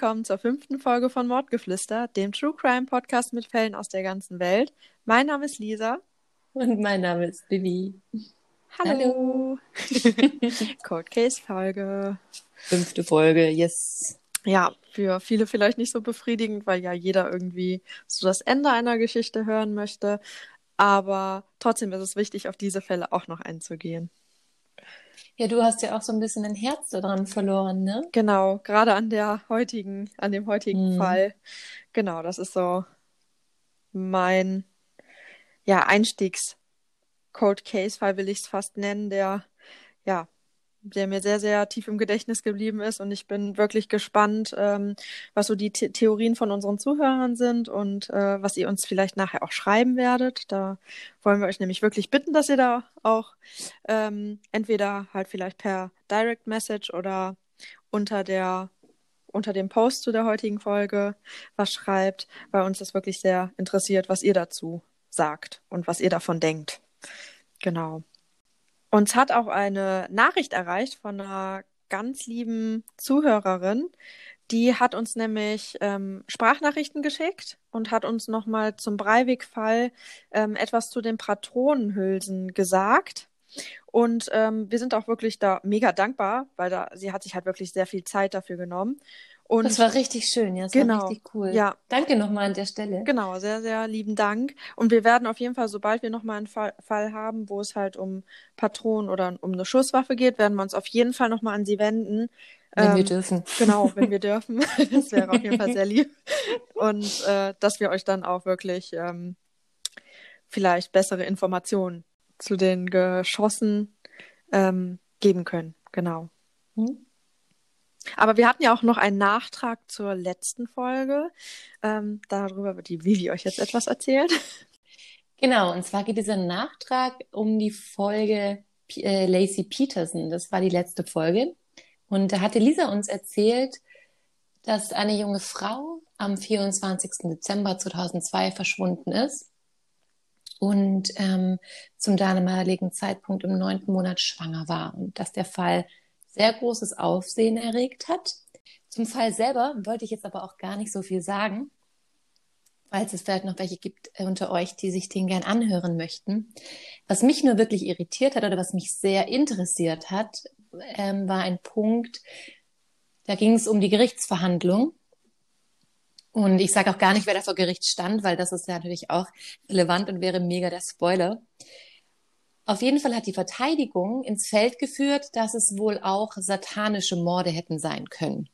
Willkommen zur fünften Folge von Mordgeflüster, dem True Crime Podcast mit Fällen aus der ganzen Welt. Mein Name ist Lisa. Und mein Name ist Vivi. Hallo. Cold Case Folge. Fünfte Folge, yes. Ja, für viele vielleicht nicht so befriedigend, weil ja jeder irgendwie so das Ende einer Geschichte hören möchte. Aber trotzdem ist es wichtig, auf diese Fälle auch noch einzugehen. Ja, du hast ja auch so ein bisschen ein Herz daran verloren, ne? Genau, gerade an der heutigen, an dem heutigen Mhm. Fall. Genau, das ist so mein ja, Einstiegs-Cold Case-Fall, will ich es fast nennen, der ja, der mir sehr, sehr tief im Gedächtnis geblieben ist. Und ich bin wirklich gespannt, ähm, was so die The Theorien von unseren Zuhörern sind und äh, was ihr uns vielleicht nachher auch schreiben werdet. Da wollen wir euch nämlich wirklich bitten, dass ihr da auch ähm, entweder halt vielleicht per Direct Message oder unter der unter dem Post zu der heutigen Folge was schreibt, weil uns das wirklich sehr interessiert, was ihr dazu sagt und was ihr davon denkt. Genau. Uns hat auch eine Nachricht erreicht von einer ganz lieben Zuhörerin. Die hat uns nämlich ähm, Sprachnachrichten geschickt und hat uns nochmal zum Breivik-Fall ähm, etwas zu den Patronenhülsen gesagt. Und ähm, wir sind auch wirklich da mega dankbar, weil da, sie hat sich halt wirklich sehr viel Zeit dafür genommen. Und Das war richtig schön, ja, das Genau, war richtig cool. ja. Danke nochmal an der Stelle. Genau, sehr, sehr lieben Dank. Und wir werden auf jeden Fall, sobald wir nochmal einen Fall, Fall haben, wo es halt um Patronen oder um eine Schusswaffe geht, werden wir uns auf jeden Fall nochmal an Sie wenden. Wenn wir Ähm, dürfen. Genau, wenn wir dürfen. Das wäre auf jeden Fall sehr lieb. Und äh, dass wir euch dann auch wirklich ähm, vielleicht bessere Informationen zu den Geschossen ähm, geben können. Genau. Hm? Aber wir hatten ja auch noch einen Nachtrag zur letzten Folge. Ähm, darüber wird die Vivi euch jetzt etwas erzählen. Genau, und zwar geht dieser Nachtrag um die Folge P- äh, Lacey Peterson. Das war die letzte Folge. Und da hatte Lisa uns erzählt, dass eine junge Frau am 24. Dezember 2002 verschwunden ist und ähm, zum damaligen Zeitpunkt im neunten Monat schwanger war und dass der Fall sehr großes Aufsehen erregt hat. Zum Fall selber wollte ich jetzt aber auch gar nicht so viel sagen, falls es vielleicht noch welche gibt äh, unter euch, die sich den gern anhören möchten. Was mich nur wirklich irritiert hat oder was mich sehr interessiert hat, ähm, war ein Punkt, da ging es um die Gerichtsverhandlung. Und ich sage auch gar nicht, wer da vor Gericht stand, weil das ist ja natürlich auch relevant und wäre mega der Spoiler. Auf jeden Fall hat die Verteidigung ins Feld geführt, dass es wohl auch satanische Morde hätten sein können,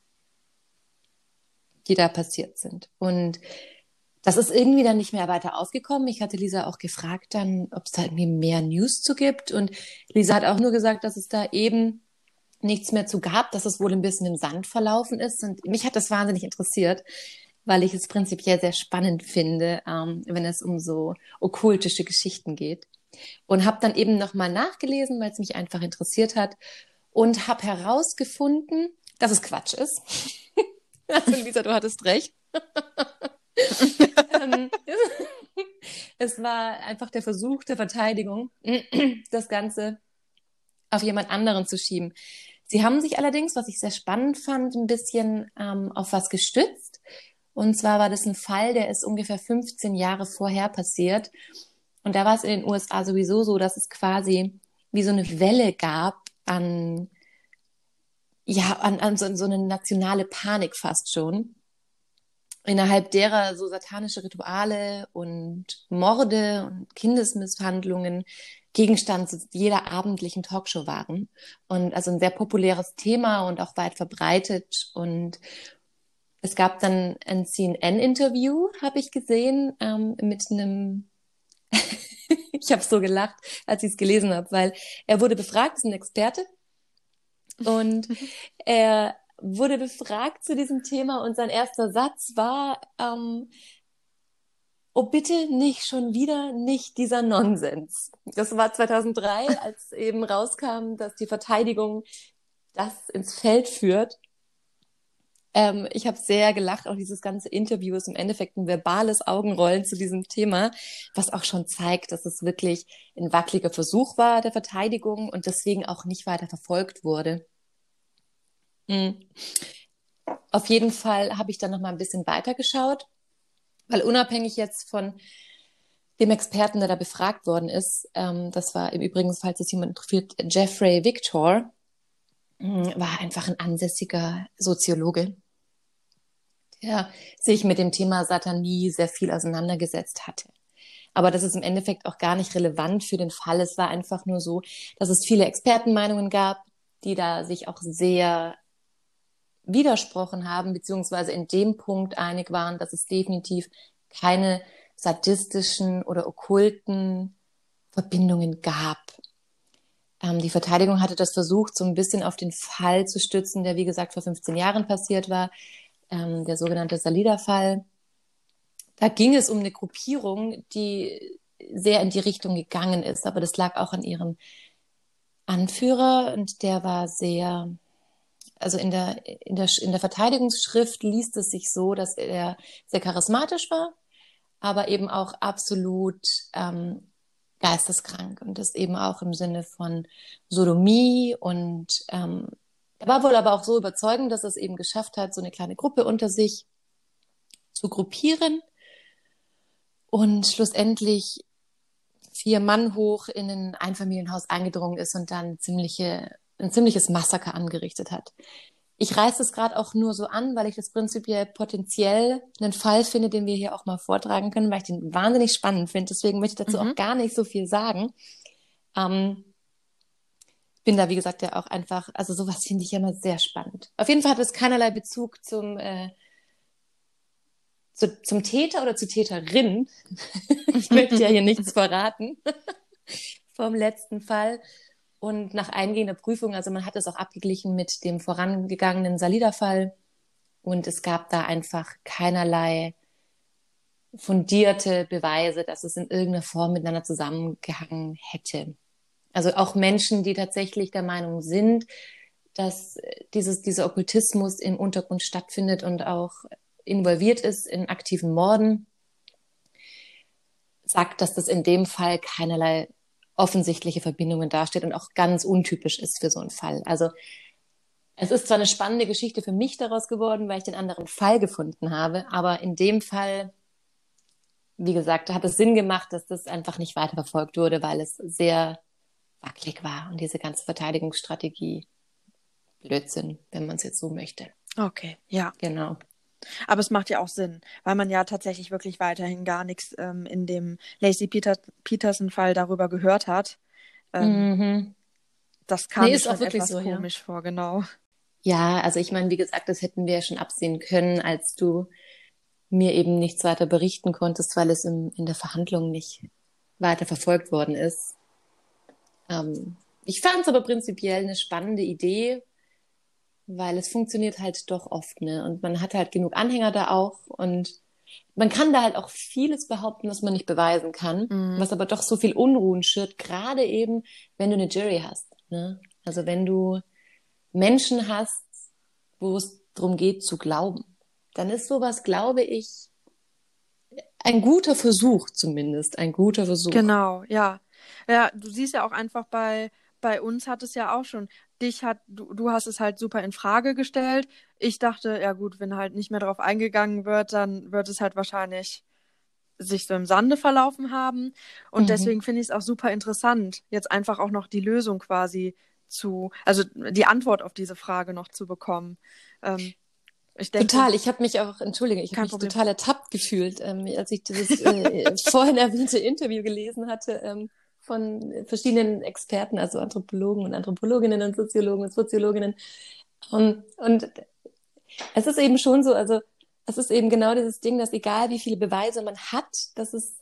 die da passiert sind. Und das ist irgendwie dann nicht mehr weiter aufgekommen. Ich hatte Lisa auch gefragt dann, ob es da irgendwie mehr News zu gibt. Und Lisa hat auch nur gesagt, dass es da eben nichts mehr zu gab, dass es wohl ein bisschen im Sand verlaufen ist. Und mich hat das wahnsinnig interessiert, weil ich es prinzipiell sehr spannend finde, ähm, wenn es um so okkultische Geschichten geht. Und habe dann eben nochmal nachgelesen, weil es mich einfach interessiert hat. Und habe herausgefunden, dass es Quatsch ist. also Lisa, du hattest recht. Ähm, es war einfach der Versuch der Verteidigung, das Ganze auf jemand anderen zu schieben. Sie haben sich allerdings, was ich sehr spannend fand, ein bisschen ähm, auf was gestützt. Und zwar war das ein Fall, der ist ungefähr 15 Jahre vorher passiert. Und da war es in den USA sowieso so, dass es quasi wie so eine Welle gab an, ja, an, an so, so eine nationale Panik fast schon innerhalb derer so satanische Rituale und Morde und Kindesmisshandlungen Gegenstand jeder abendlichen Talkshow waren. Und also ein sehr populäres Thema und auch weit verbreitet. Und es gab dann ein CNN-Interview, habe ich gesehen, ähm, mit einem ich habe so gelacht, als ich es gelesen habe, weil er wurde befragt, ist ein Experte und er wurde befragt zu diesem Thema und sein erster Satz war, ähm, oh bitte nicht schon wieder nicht dieser Nonsens. Das war 2003, als eben rauskam, dass die Verteidigung das ins Feld führt. Ähm, ich habe sehr gelacht, auch dieses ganze Interview ist im Endeffekt ein verbales Augenrollen zu diesem Thema, was auch schon zeigt, dass es wirklich ein wackeliger Versuch war der Verteidigung und deswegen auch nicht weiter verfolgt wurde. Mhm. Auf jeden Fall habe ich dann noch mal ein bisschen weitergeschaut, weil unabhängig jetzt von dem Experten, der da befragt worden ist, ähm, das war im Übrigen, falls es jemand interessiert, Jeffrey Victor, hm, war einfach ein ansässiger Soziologe, der sich mit dem Thema Satanie sehr viel auseinandergesetzt hatte. Aber das ist im Endeffekt auch gar nicht relevant für den Fall. Es war einfach nur so, dass es viele Expertenmeinungen gab, die da sich auch sehr widersprochen haben, beziehungsweise in dem Punkt einig waren, dass es definitiv keine sadistischen oder okkulten Verbindungen gab. Ähm, die Verteidigung hatte das versucht, so ein bisschen auf den Fall zu stützen, der wie gesagt vor 15 Jahren passiert war, ähm, der sogenannte Salida-Fall. Da ging es um eine Gruppierung, die sehr in die Richtung gegangen ist, aber das lag auch an ihrem Anführer und der war sehr also in der, in der, in der Verteidigungsschrift liest es sich so, dass er sehr charismatisch war, aber eben auch absolut ähm, geisteskrank und das eben auch im Sinne von Sodomie und ähm, er war wohl aber auch so überzeugend, dass er es eben geschafft hat, so eine kleine Gruppe unter sich zu gruppieren und schlussendlich vier Mann hoch in ein Einfamilienhaus eingedrungen ist und dann ziemliche ein ziemliches Massaker angerichtet hat. Ich reiße es gerade auch nur so an, weil ich das prinzipiell potenziell einen Fall finde, den wir hier auch mal vortragen können, weil ich den wahnsinnig spannend finde. Deswegen möchte ich dazu mhm. auch gar nicht so viel sagen. Ähm, bin da, wie gesagt, ja auch einfach, also sowas finde ich ja immer sehr spannend. Auf jeden Fall hat es keinerlei Bezug zum, äh, zu, zum Täter oder zur Täterin. ich möchte ja hier nichts verraten vom letzten Fall. Und nach eingehender Prüfung, also man hat es auch abgeglichen mit dem vorangegangenen Salida-Fall. Und es gab da einfach keinerlei fundierte Beweise, dass es in irgendeiner Form miteinander zusammengehangen hätte. Also auch Menschen, die tatsächlich der Meinung sind, dass dieses, dieser Okkultismus im Untergrund stattfindet und auch involviert ist in aktiven Morden, sagt, dass das in dem Fall keinerlei offensichtliche Verbindungen darstellt und auch ganz untypisch ist für so einen Fall. Also es ist zwar eine spannende Geschichte für mich daraus geworden, weil ich den anderen Fall gefunden habe, aber in dem Fall, wie gesagt, hat es Sinn gemacht, dass das einfach nicht weiterverfolgt wurde, weil es sehr wackelig war und diese ganze Verteidigungsstrategie Blödsinn, wenn man es jetzt so möchte. Okay, ja. Genau. Aber es macht ja auch Sinn, weil man ja tatsächlich wirklich weiterhin gar nichts ähm, in dem Lacey Peter Peterson-Fall darüber gehört hat. Ähm, mhm. Das kam nee, ist auch wirklich etwas so, komisch ja. vor, genau. Ja, also ich meine, wie gesagt, das hätten wir ja schon absehen können, als du mir eben nichts weiter berichten konntest, weil es im, in der Verhandlung nicht weiter verfolgt worden ist. Ähm, ich fand es aber prinzipiell eine spannende Idee, weil es funktioniert halt doch oft, ne? Und man hat halt genug Anhänger da auch und man kann da halt auch vieles behaupten, was man nicht beweisen kann, mhm. was aber doch so viel Unruhen schürt, gerade eben, wenn du eine Jury hast. Ne? Also wenn du Menschen hast, wo es darum geht zu glauben, dann ist sowas, glaube ich, ein guter Versuch zumindest, ein guter Versuch. Genau, ja. Ja, du siehst ja auch einfach bei, bei uns hat es ja auch schon dich hat, du, du hast es halt super in Frage gestellt. Ich dachte, ja gut, wenn halt nicht mehr darauf eingegangen wird, dann wird es halt wahrscheinlich sich so im Sande verlaufen haben. Und mhm. deswegen finde ich es auch super interessant, jetzt einfach auch noch die Lösung quasi zu, also die Antwort auf diese Frage noch zu bekommen. Ähm, Ich denke, Total, ich habe mich auch, entschuldige, ich habe mich Problem. total ertappt gefühlt, ähm, als ich dieses äh, vorhin erwähnte Interview gelesen hatte ähm, von verschiedenen Experten, also Anthropologen und Anthropologinnen und Soziologen und Soziologinnen. Und, und es ist eben schon so, also es ist eben genau dieses Ding, dass egal wie viele Beweise man hat, dass es,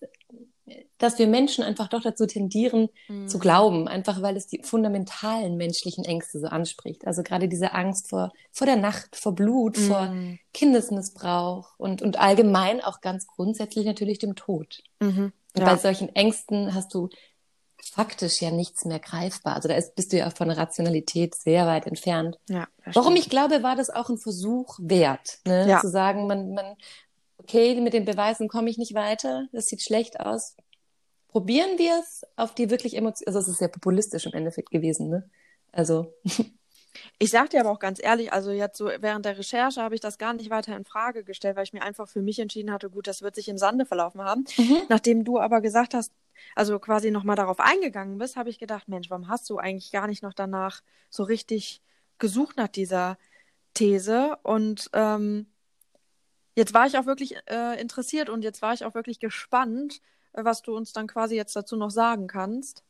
dass wir Menschen einfach doch dazu tendieren, Mhm. zu glauben, einfach weil es die fundamentalen menschlichen Ängste so anspricht. Also gerade diese Angst vor, vor der Nacht, vor Blut, vor Mhm. Kindesmissbrauch und, und allgemein auch ganz grundsätzlich natürlich dem Tod. Mhm. Und Ja. bei solchen Ängsten hast du faktisch ja nichts mehr greifbar. Also da ist, bist du ja von Rationalität sehr weit entfernt. Ja, Warum ich glaube, war das auch ein Versuch wert, ne? Ja. zu sagen, man, man, okay, mit den Beweisen komme ich nicht weiter, das sieht schlecht aus. Probieren wir es auf die wirklich Emotionen, also es ist sehr populistisch im Endeffekt gewesen, ne? Also, Ich sag dir aber auch ganz ehrlich, also jetzt so während der Recherche habe ich das gar nicht weiter in Frage gestellt, weil ich mir einfach für mich entschieden hatte, gut, das wird sich im Sande verlaufen haben. Nachdem du aber gesagt hast, also quasi nochmal darauf eingegangen bist, habe ich gedacht, Mensch, warum hast du eigentlich gar nicht noch danach so richtig gesucht nach dieser These? Und ähm, jetzt war ich auch wirklich äh, interessiert und jetzt war ich auch wirklich gespannt, äh, was du uns dann quasi jetzt dazu noch sagen kannst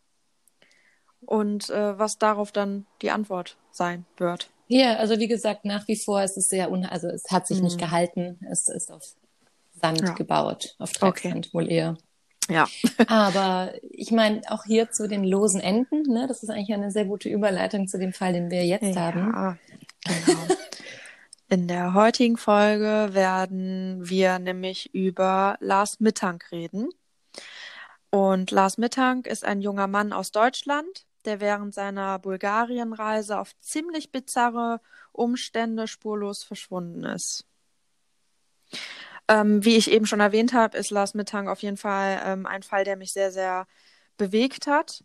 und äh, was darauf dann die Antwort sein wird. Ja, also wie gesagt, nach wie vor ist es sehr un also es hat sich nicht Mhm. gehalten. Es ist auf Sand Ja. gebaut, auf Okay. Treibsand wohl eher. Ja. Aber ich meine, auch hier zu den losen Enden, ne, das ist eigentlich eine sehr gute Überleitung zu dem Fall, den wir jetzt haben. Ja, genau. In der heutigen Folge werden wir nämlich über Lars Mittank reden. Und Lars Mittank ist ein junger Mann aus Deutschland, der während seiner Bulgarienreise auf ziemlich bizarre Umstände spurlos verschwunden ist. Ähm, wie ich eben schon erwähnt habe, ist Lars Mittank auf jeden Fall ähm, ein Fall, der mich sehr, sehr bewegt hat.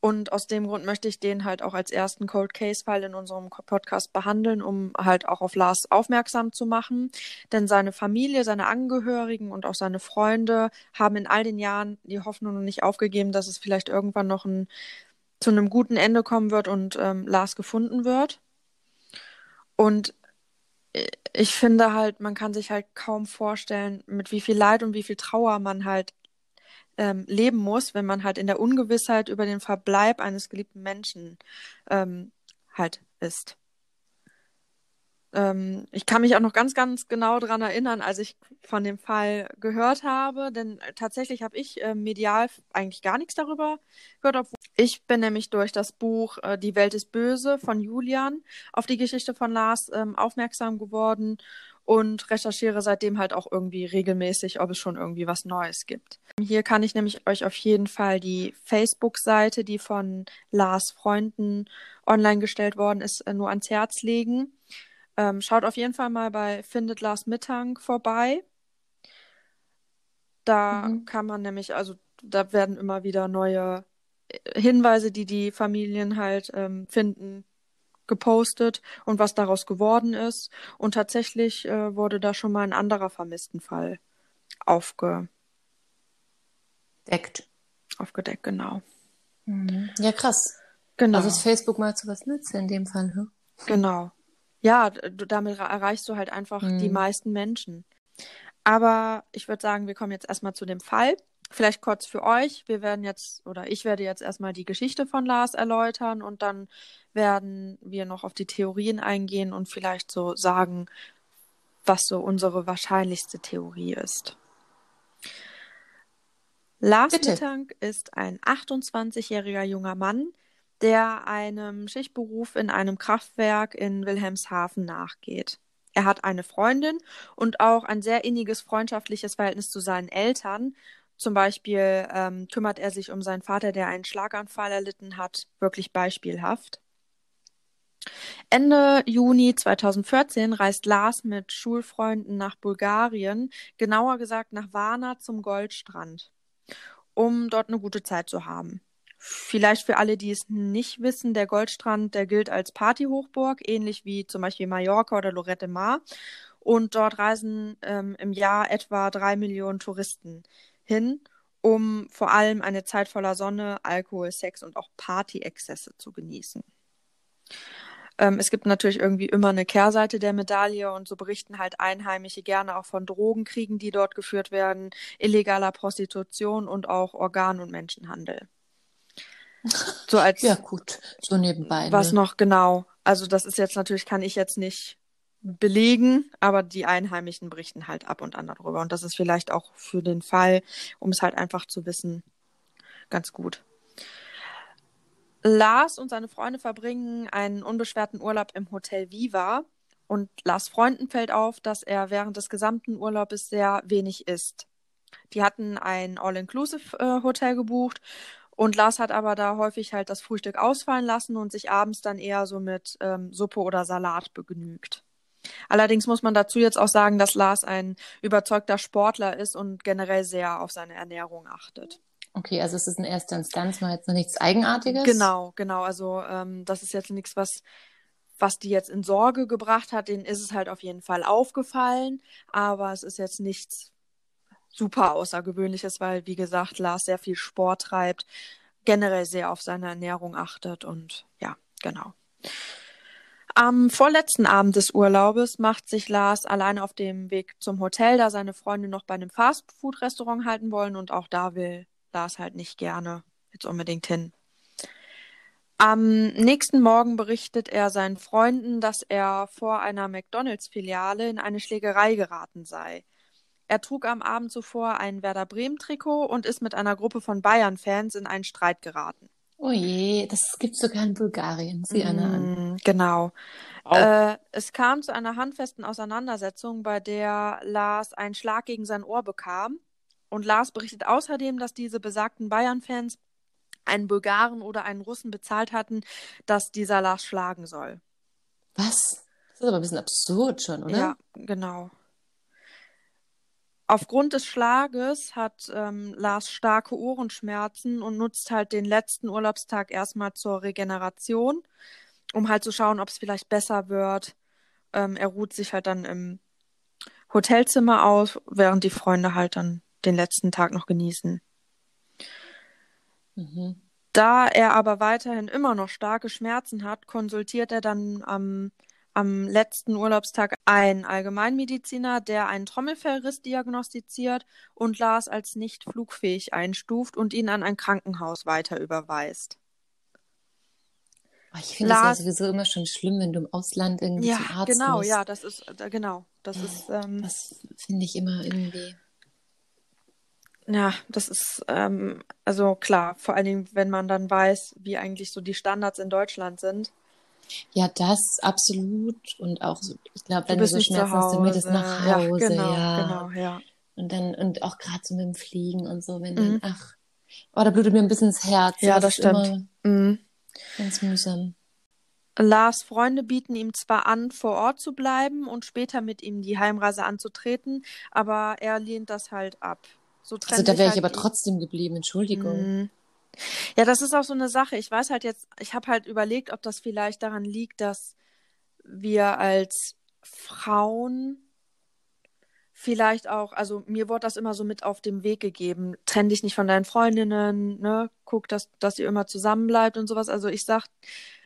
Und aus dem Grund möchte ich den halt auch als ersten Cold Case-Fall in unserem Podcast behandeln, um halt auch auf Lars aufmerksam zu machen. Denn seine Familie, seine Angehörigen und auch seine Freunde haben in all den Jahren die Hoffnung nicht aufgegeben, dass es vielleicht irgendwann noch ein, zu einem guten Ende kommen wird und ähm, Lars gefunden wird. Und ich finde halt, man kann sich halt kaum vorstellen, mit wie viel Leid und wie viel Trauer man halt ähm, leben muss, wenn man halt in der Ungewissheit über den Verbleib eines geliebten Menschen ähm, halt ist. Ähm, ich kann mich auch noch ganz, ganz genau daran erinnern, als ich von dem Fall gehört habe, denn tatsächlich habe ich äh, medial eigentlich gar nichts darüber gehört. Obwohl ich bin nämlich durch das Buch äh, Die Welt ist böse von Julian auf die Geschichte von Lars ähm, aufmerksam geworden und recherchiere seitdem halt auch irgendwie regelmäßig, ob es schon irgendwie was Neues gibt. Hier kann ich nämlich euch auf jeden Fall die Facebook-Seite, die von Lars Freunden online gestellt worden ist, äh, nur ans Herz legen. Ähm, schaut auf jeden Fall mal bei Findet Lars Mittank vorbei. Da Mhm. kann man nämlich, also da werden immer wieder neue Hinweise, die die Familien halt ähm, finden, gepostet und was daraus geworden ist. Und tatsächlich äh, wurde da schon mal ein anderer Vermisstenfall aufge Deckt. aufgedeckt, genau. Ja, krass. Genau. Also ist Facebook mal zu was nütze in dem Fall, hm? Genau. Ja, du, damit erreichst du halt einfach Mhm. die meisten Menschen. Aber ich würde sagen, wir kommen jetzt erstmal zu dem Fall. Vielleicht kurz für euch. Wir werden jetzt, oder ich werde jetzt erstmal die Geschichte von Lars erläutern und dann werden wir noch auf die Theorien eingehen und vielleicht so sagen, was so unsere wahrscheinlichste Theorie ist. Lars Bitte. Mittank ist ein 28-jähriger junger Mann, der einem Schichtberuf in einem Kraftwerk in Wilhelmshaven nachgeht. Er hat eine Freundin und auch ein sehr inniges freundschaftliches Verhältnis zu seinen Eltern. Zum Beispiel ähm, kümmert er sich um seinen Vater, der einen Schlaganfall erlitten hat, wirklich beispielhaft. Ende Juni 2014 reist Lars mit Schulfreunden nach Bulgarien, genauer gesagt nach Varna zum Goldstrand, um dort eine gute Zeit zu haben. Vielleicht für alle, die es nicht wissen, der Goldstrand, der gilt als Partyhochburg, ähnlich wie zum Beispiel Mallorca oder Lorette Mar. Und dort reisen ähm, im Jahr etwa drei Millionen Touristen hin, um vor allem eine Zeit voller Sonne, Alkohol, Sex und auch Party-Exzesse zu genießen. Ähm, es gibt natürlich irgendwie immer eine Kehrseite der Medaille und so berichten halt Einheimische gerne auch von Drogenkriegen, die dort geführt werden, illegaler Prostitution und auch Organ- und Menschenhandel. So als ja gut, so nebenbei. Was ne? noch genau? Also das ist jetzt natürlich kann ich jetzt nicht belegen, aber die Einheimischen berichten halt ab und an darüber und das ist vielleicht auch für den Fall, um es halt einfach zu wissen, ganz gut. Lars und seine Freunde verbringen einen unbeschwerten Urlaub im Hotel Viva und Lars Freunden fällt auf, dass er während des gesamten Urlaubes sehr wenig isst. Die hatten ein All-Inclusive-Hotel äh, gebucht und Lars hat aber da häufig halt das Frühstück ausfallen lassen und sich abends dann eher so mit ähm, Suppe oder Salat begnügt. Allerdings muss man dazu jetzt auch sagen, dass Lars ein überzeugter Sportler ist und generell sehr auf seine Ernährung achtet. Okay, also es ist in erster Instanz mal jetzt noch nichts Eigenartiges. Genau, genau. Also ähm, das ist jetzt nichts, was, was die jetzt in Sorge gebracht hat. Denen ist es halt auf jeden Fall aufgefallen, aber es ist jetzt nichts super Außergewöhnliches, weil, wie gesagt, Lars sehr viel Sport treibt, generell sehr auf seine Ernährung achtet und ja, genau. Am vorletzten Abend des Urlaubes macht sich Lars alleine auf dem Weg zum Hotel, da seine Freunde noch bei einem Fastfood-Restaurant halten wollen und auch da will Lars halt nicht gerne jetzt unbedingt hin. Am nächsten Morgen berichtet er seinen Freunden, dass er vor einer McDonalds-Filiale in eine Schlägerei geraten sei. Er trug am Abend zuvor ein Werder Bremen-Trikot und ist mit einer Gruppe von Bayern-Fans in einen Streit geraten. Oh je, das gibt es sogar in Bulgarien. Sieh mm, an. Genau. Äh, es kam zu einer handfesten Auseinandersetzung, bei der Lars einen Schlag gegen sein Ohr bekam. Und Lars berichtet außerdem, dass diese besagten Bayern-Fans einen Bulgaren oder einen Russen bezahlt hatten, dass dieser Lars schlagen soll. Was? Das ist aber ein bisschen absurd schon, oder? Ja, genau. Aufgrund des Schlages hat ähm, Lars starke Ohrenschmerzen und nutzt halt den letzten Urlaubstag erstmal zur Regeneration, um halt zu schauen, ob es vielleicht besser wird. Ähm, er ruht sich halt dann im Hotelzimmer aus, während die Freunde halt dann den letzten Tag noch genießen. Mhm. Da er aber weiterhin immer noch starke Schmerzen hat, konsultiert er dann am, am letzten Urlaubstag einen Allgemeinmediziner, der einen Trommelfellriss diagnostiziert und Lars als nicht flugfähig einstuft und ihn an ein Krankenhaus weiter überweist. Ich finde das ja sowieso immer schon schlimm, wenn du im Ausland irgendwie ja, zum Arzt genau, musst. Ja, das ist, äh, genau, das ist, ähm... das finde ich immer irgendwie. Ja, das ist, ähm, also klar, vor allen Dingen, wenn man dann weiß, wie eigentlich so die Standards in Deutschland sind. Ja, das absolut. Und auch, so, ich glaube, wenn du, so Schmerzen hast, dann wird es nach Hause. Ja, genau, ja. genau, ja. Und dann, und auch gerade so mit dem Fliegen und so, wenn mhm. dann, ach, oh, da blutet mir ein bisschen ins Herz. Ja, das, das stimmt. Mhm. Ganz mühsam. Lars Freunde bieten ihm zwar an, vor Ort zu bleiben und später mit ihm die Heimreise anzutreten, aber er lehnt das halt ab. So also da wäre ich halt aber trotzdem geblieben, Entschuldigung. Mhm. Ja, das ist auch so eine Sache. Ich weiß halt jetzt, ich habe halt überlegt, ob das vielleicht daran liegt, dass wir als Frauen vielleicht auch, also mir wurde das immer so mit auf dem Weg gegeben. Trenn dich nicht von deinen Freundinnen, ne? Guck, dass, dass ihr immer zusammen bleibt und sowas. Also ich sag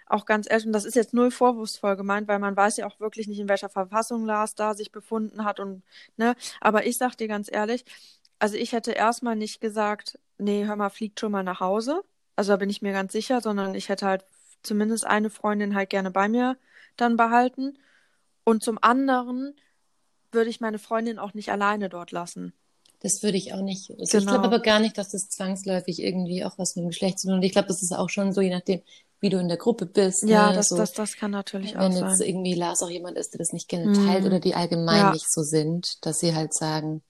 auch ganz ehrlich, und das ist jetzt null vorwurfsvoll gemeint, weil man weiß ja auch wirklich nicht, in welcher Verfassung Lars da sich befunden hat und, ne? Aber ich sag dir ganz ehrlich, also ich hätte erstmal nicht gesagt, nee, hör mal, fliegt schon mal nach Hause. Also da bin ich mir ganz sicher, sondern ich hätte halt zumindest eine Freundin halt gerne bei mir dann behalten. Und zum anderen würde ich meine Freundin auch nicht alleine dort lassen. Das würde ich auch nicht. Also genau. Ich glaube aber gar nicht, dass das zwangsläufig irgendwie auch was mit dem Geschlecht zu tun hat. Ich glaube, das ist auch schon so, je nachdem, wie du in der Gruppe bist. Ja, ne? das, so, das, das kann natürlich auch sein. Wenn jetzt irgendwie Lars auch jemand ist, der das nicht gerne teilt mm. oder die allgemein ja. nicht so sind, dass sie halt sagen,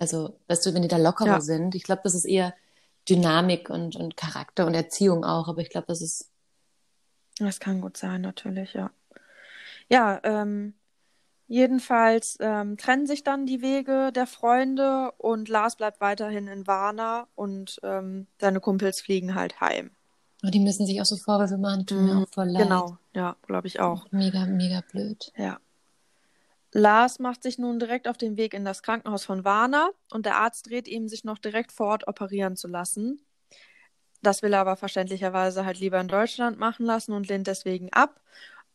also, weißt du, wenn die da lockerer ja. sind, ich glaube, das ist eher Dynamik und, und Charakter und Erziehung auch, aber ich glaube, das ist. Das kann gut sein, natürlich, ja. Ja, ähm, jedenfalls ähm, trennen sich dann die Wege der Freunde und Lars bleibt weiterhin in Warna und ähm, seine Kumpels fliegen halt heim. Und oh, die müssen sich auch so Vorwürfe machen, tun mir mhm, auch voll leid. Genau, ja, glaube ich auch. Mega, mega blöd. Ja. Lars macht sich nun direkt auf den Weg in das Krankenhaus von Warner und der Arzt dreht ihm, sich noch direkt vor Ort operieren zu lassen. Das will er aber verständlicherweise halt lieber in Deutschland machen lassen und lehnt deswegen ab.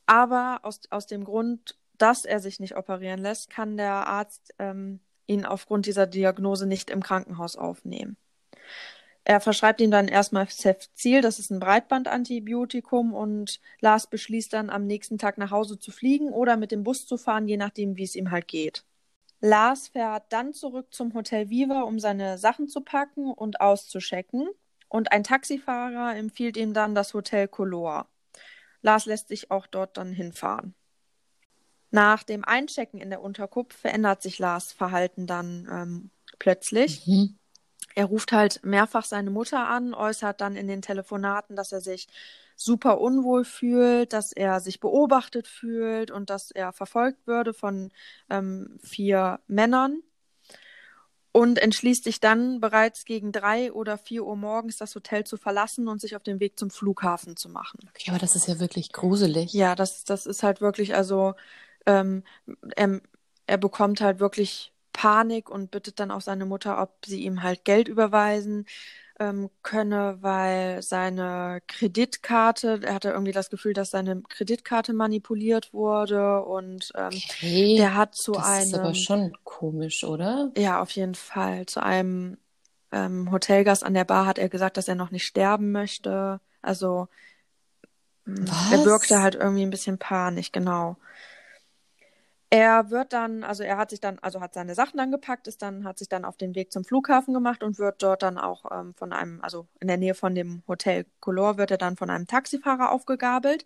Aber aus, aus dem Grund, dass er sich nicht operieren lässt, kann der Arzt ähm, ihn aufgrund dieser Diagnose nicht im Krankenhaus aufnehmen. Er verschreibt ihm dann erstmal Cefzil, das ist ein Breitbandantibiotikum, und Lars beschließt dann, am nächsten Tag nach Hause zu fliegen oder mit dem Bus zu fahren, je nachdem, wie es ihm halt geht. Lars fährt dann zurück zum Hotel Viva, um seine Sachen zu packen und auszuschecken. Und ein Taxifahrer empfiehlt ihm dann das Hotel Color. Lars lässt sich auch dort dann hinfahren. Nach dem Einchecken in der Unterkunft verändert sich Lars Verhalten dann ähm, plötzlich. Mhm. Er ruft halt mehrfach seine Mutter an, äußert dann in den Telefonaten, dass er sich super unwohl fühlt, dass er sich beobachtet fühlt und dass er verfolgt würde von ähm, vier Männern und entschließt sich dann bereits gegen drei oder vier Uhr morgens das Hotel zu verlassen und sich auf den Weg zum Flughafen zu machen. Okay, aber das ist ja wirklich gruselig. Ja, das, das ist halt wirklich, also ähm, er, er bekommt halt wirklich Panik und bittet dann auch seine Mutter, ob sie ihm halt Geld überweisen ähm, könne, weil seine Kreditkarte, er hatte irgendwie das Gefühl, dass seine Kreditkarte manipuliert wurde und ähm, okay. der hat zu das einem. Das ist aber schon komisch, oder? Ja, auf jeden Fall. Zu einem ähm, Hotelgast an der Bar hat er gesagt, dass er noch nicht sterben möchte. Also Was? er wirkte halt irgendwie ein bisschen panisch, genau. Er wird dann, also er hat sich dann, also hat seine Sachen dann gepackt, ist dann, hat sich dann auf den Weg zum Flughafen gemacht und wird dort dann auch ähm, von einem, also in der Nähe von dem Hotel Color wird er dann von einem Taxifahrer aufgegabelt.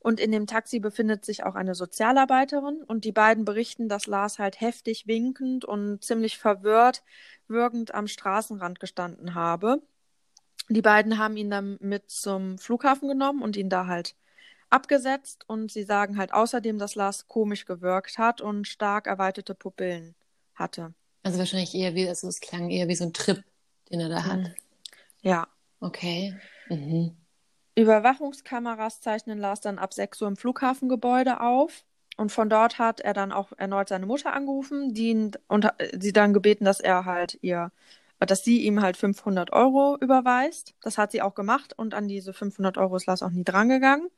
Und in dem Taxi befindet sich auch eine Sozialarbeiterin und die beiden berichten, dass Lars halt heftig winkend und ziemlich verwirrt wirkend am Straßenrand gestanden habe. Die beiden haben ihn dann mit zum Flughafen genommen und ihn da halt abgesetzt und sie sagen halt außerdem, dass Lars komisch gewirkt hat und stark erweiterte Pupillen hatte. Also wahrscheinlich eher wie, also es klang eher wie so ein Trip, den er da hat. Mhm. Ja. Okay. Mhm. Überwachungskameras zeichnen Lars dann ab 6 Uhr im Flughafengebäude auf. Und von dort hat er dann auch erneut seine Mutter angerufen, die und sie dann gebeten, dass er halt ihr, dass sie ihm halt 500 Euro überweist. Das hat sie auch gemacht und an diese 500 Euro ist Lars auch nie drangegangen.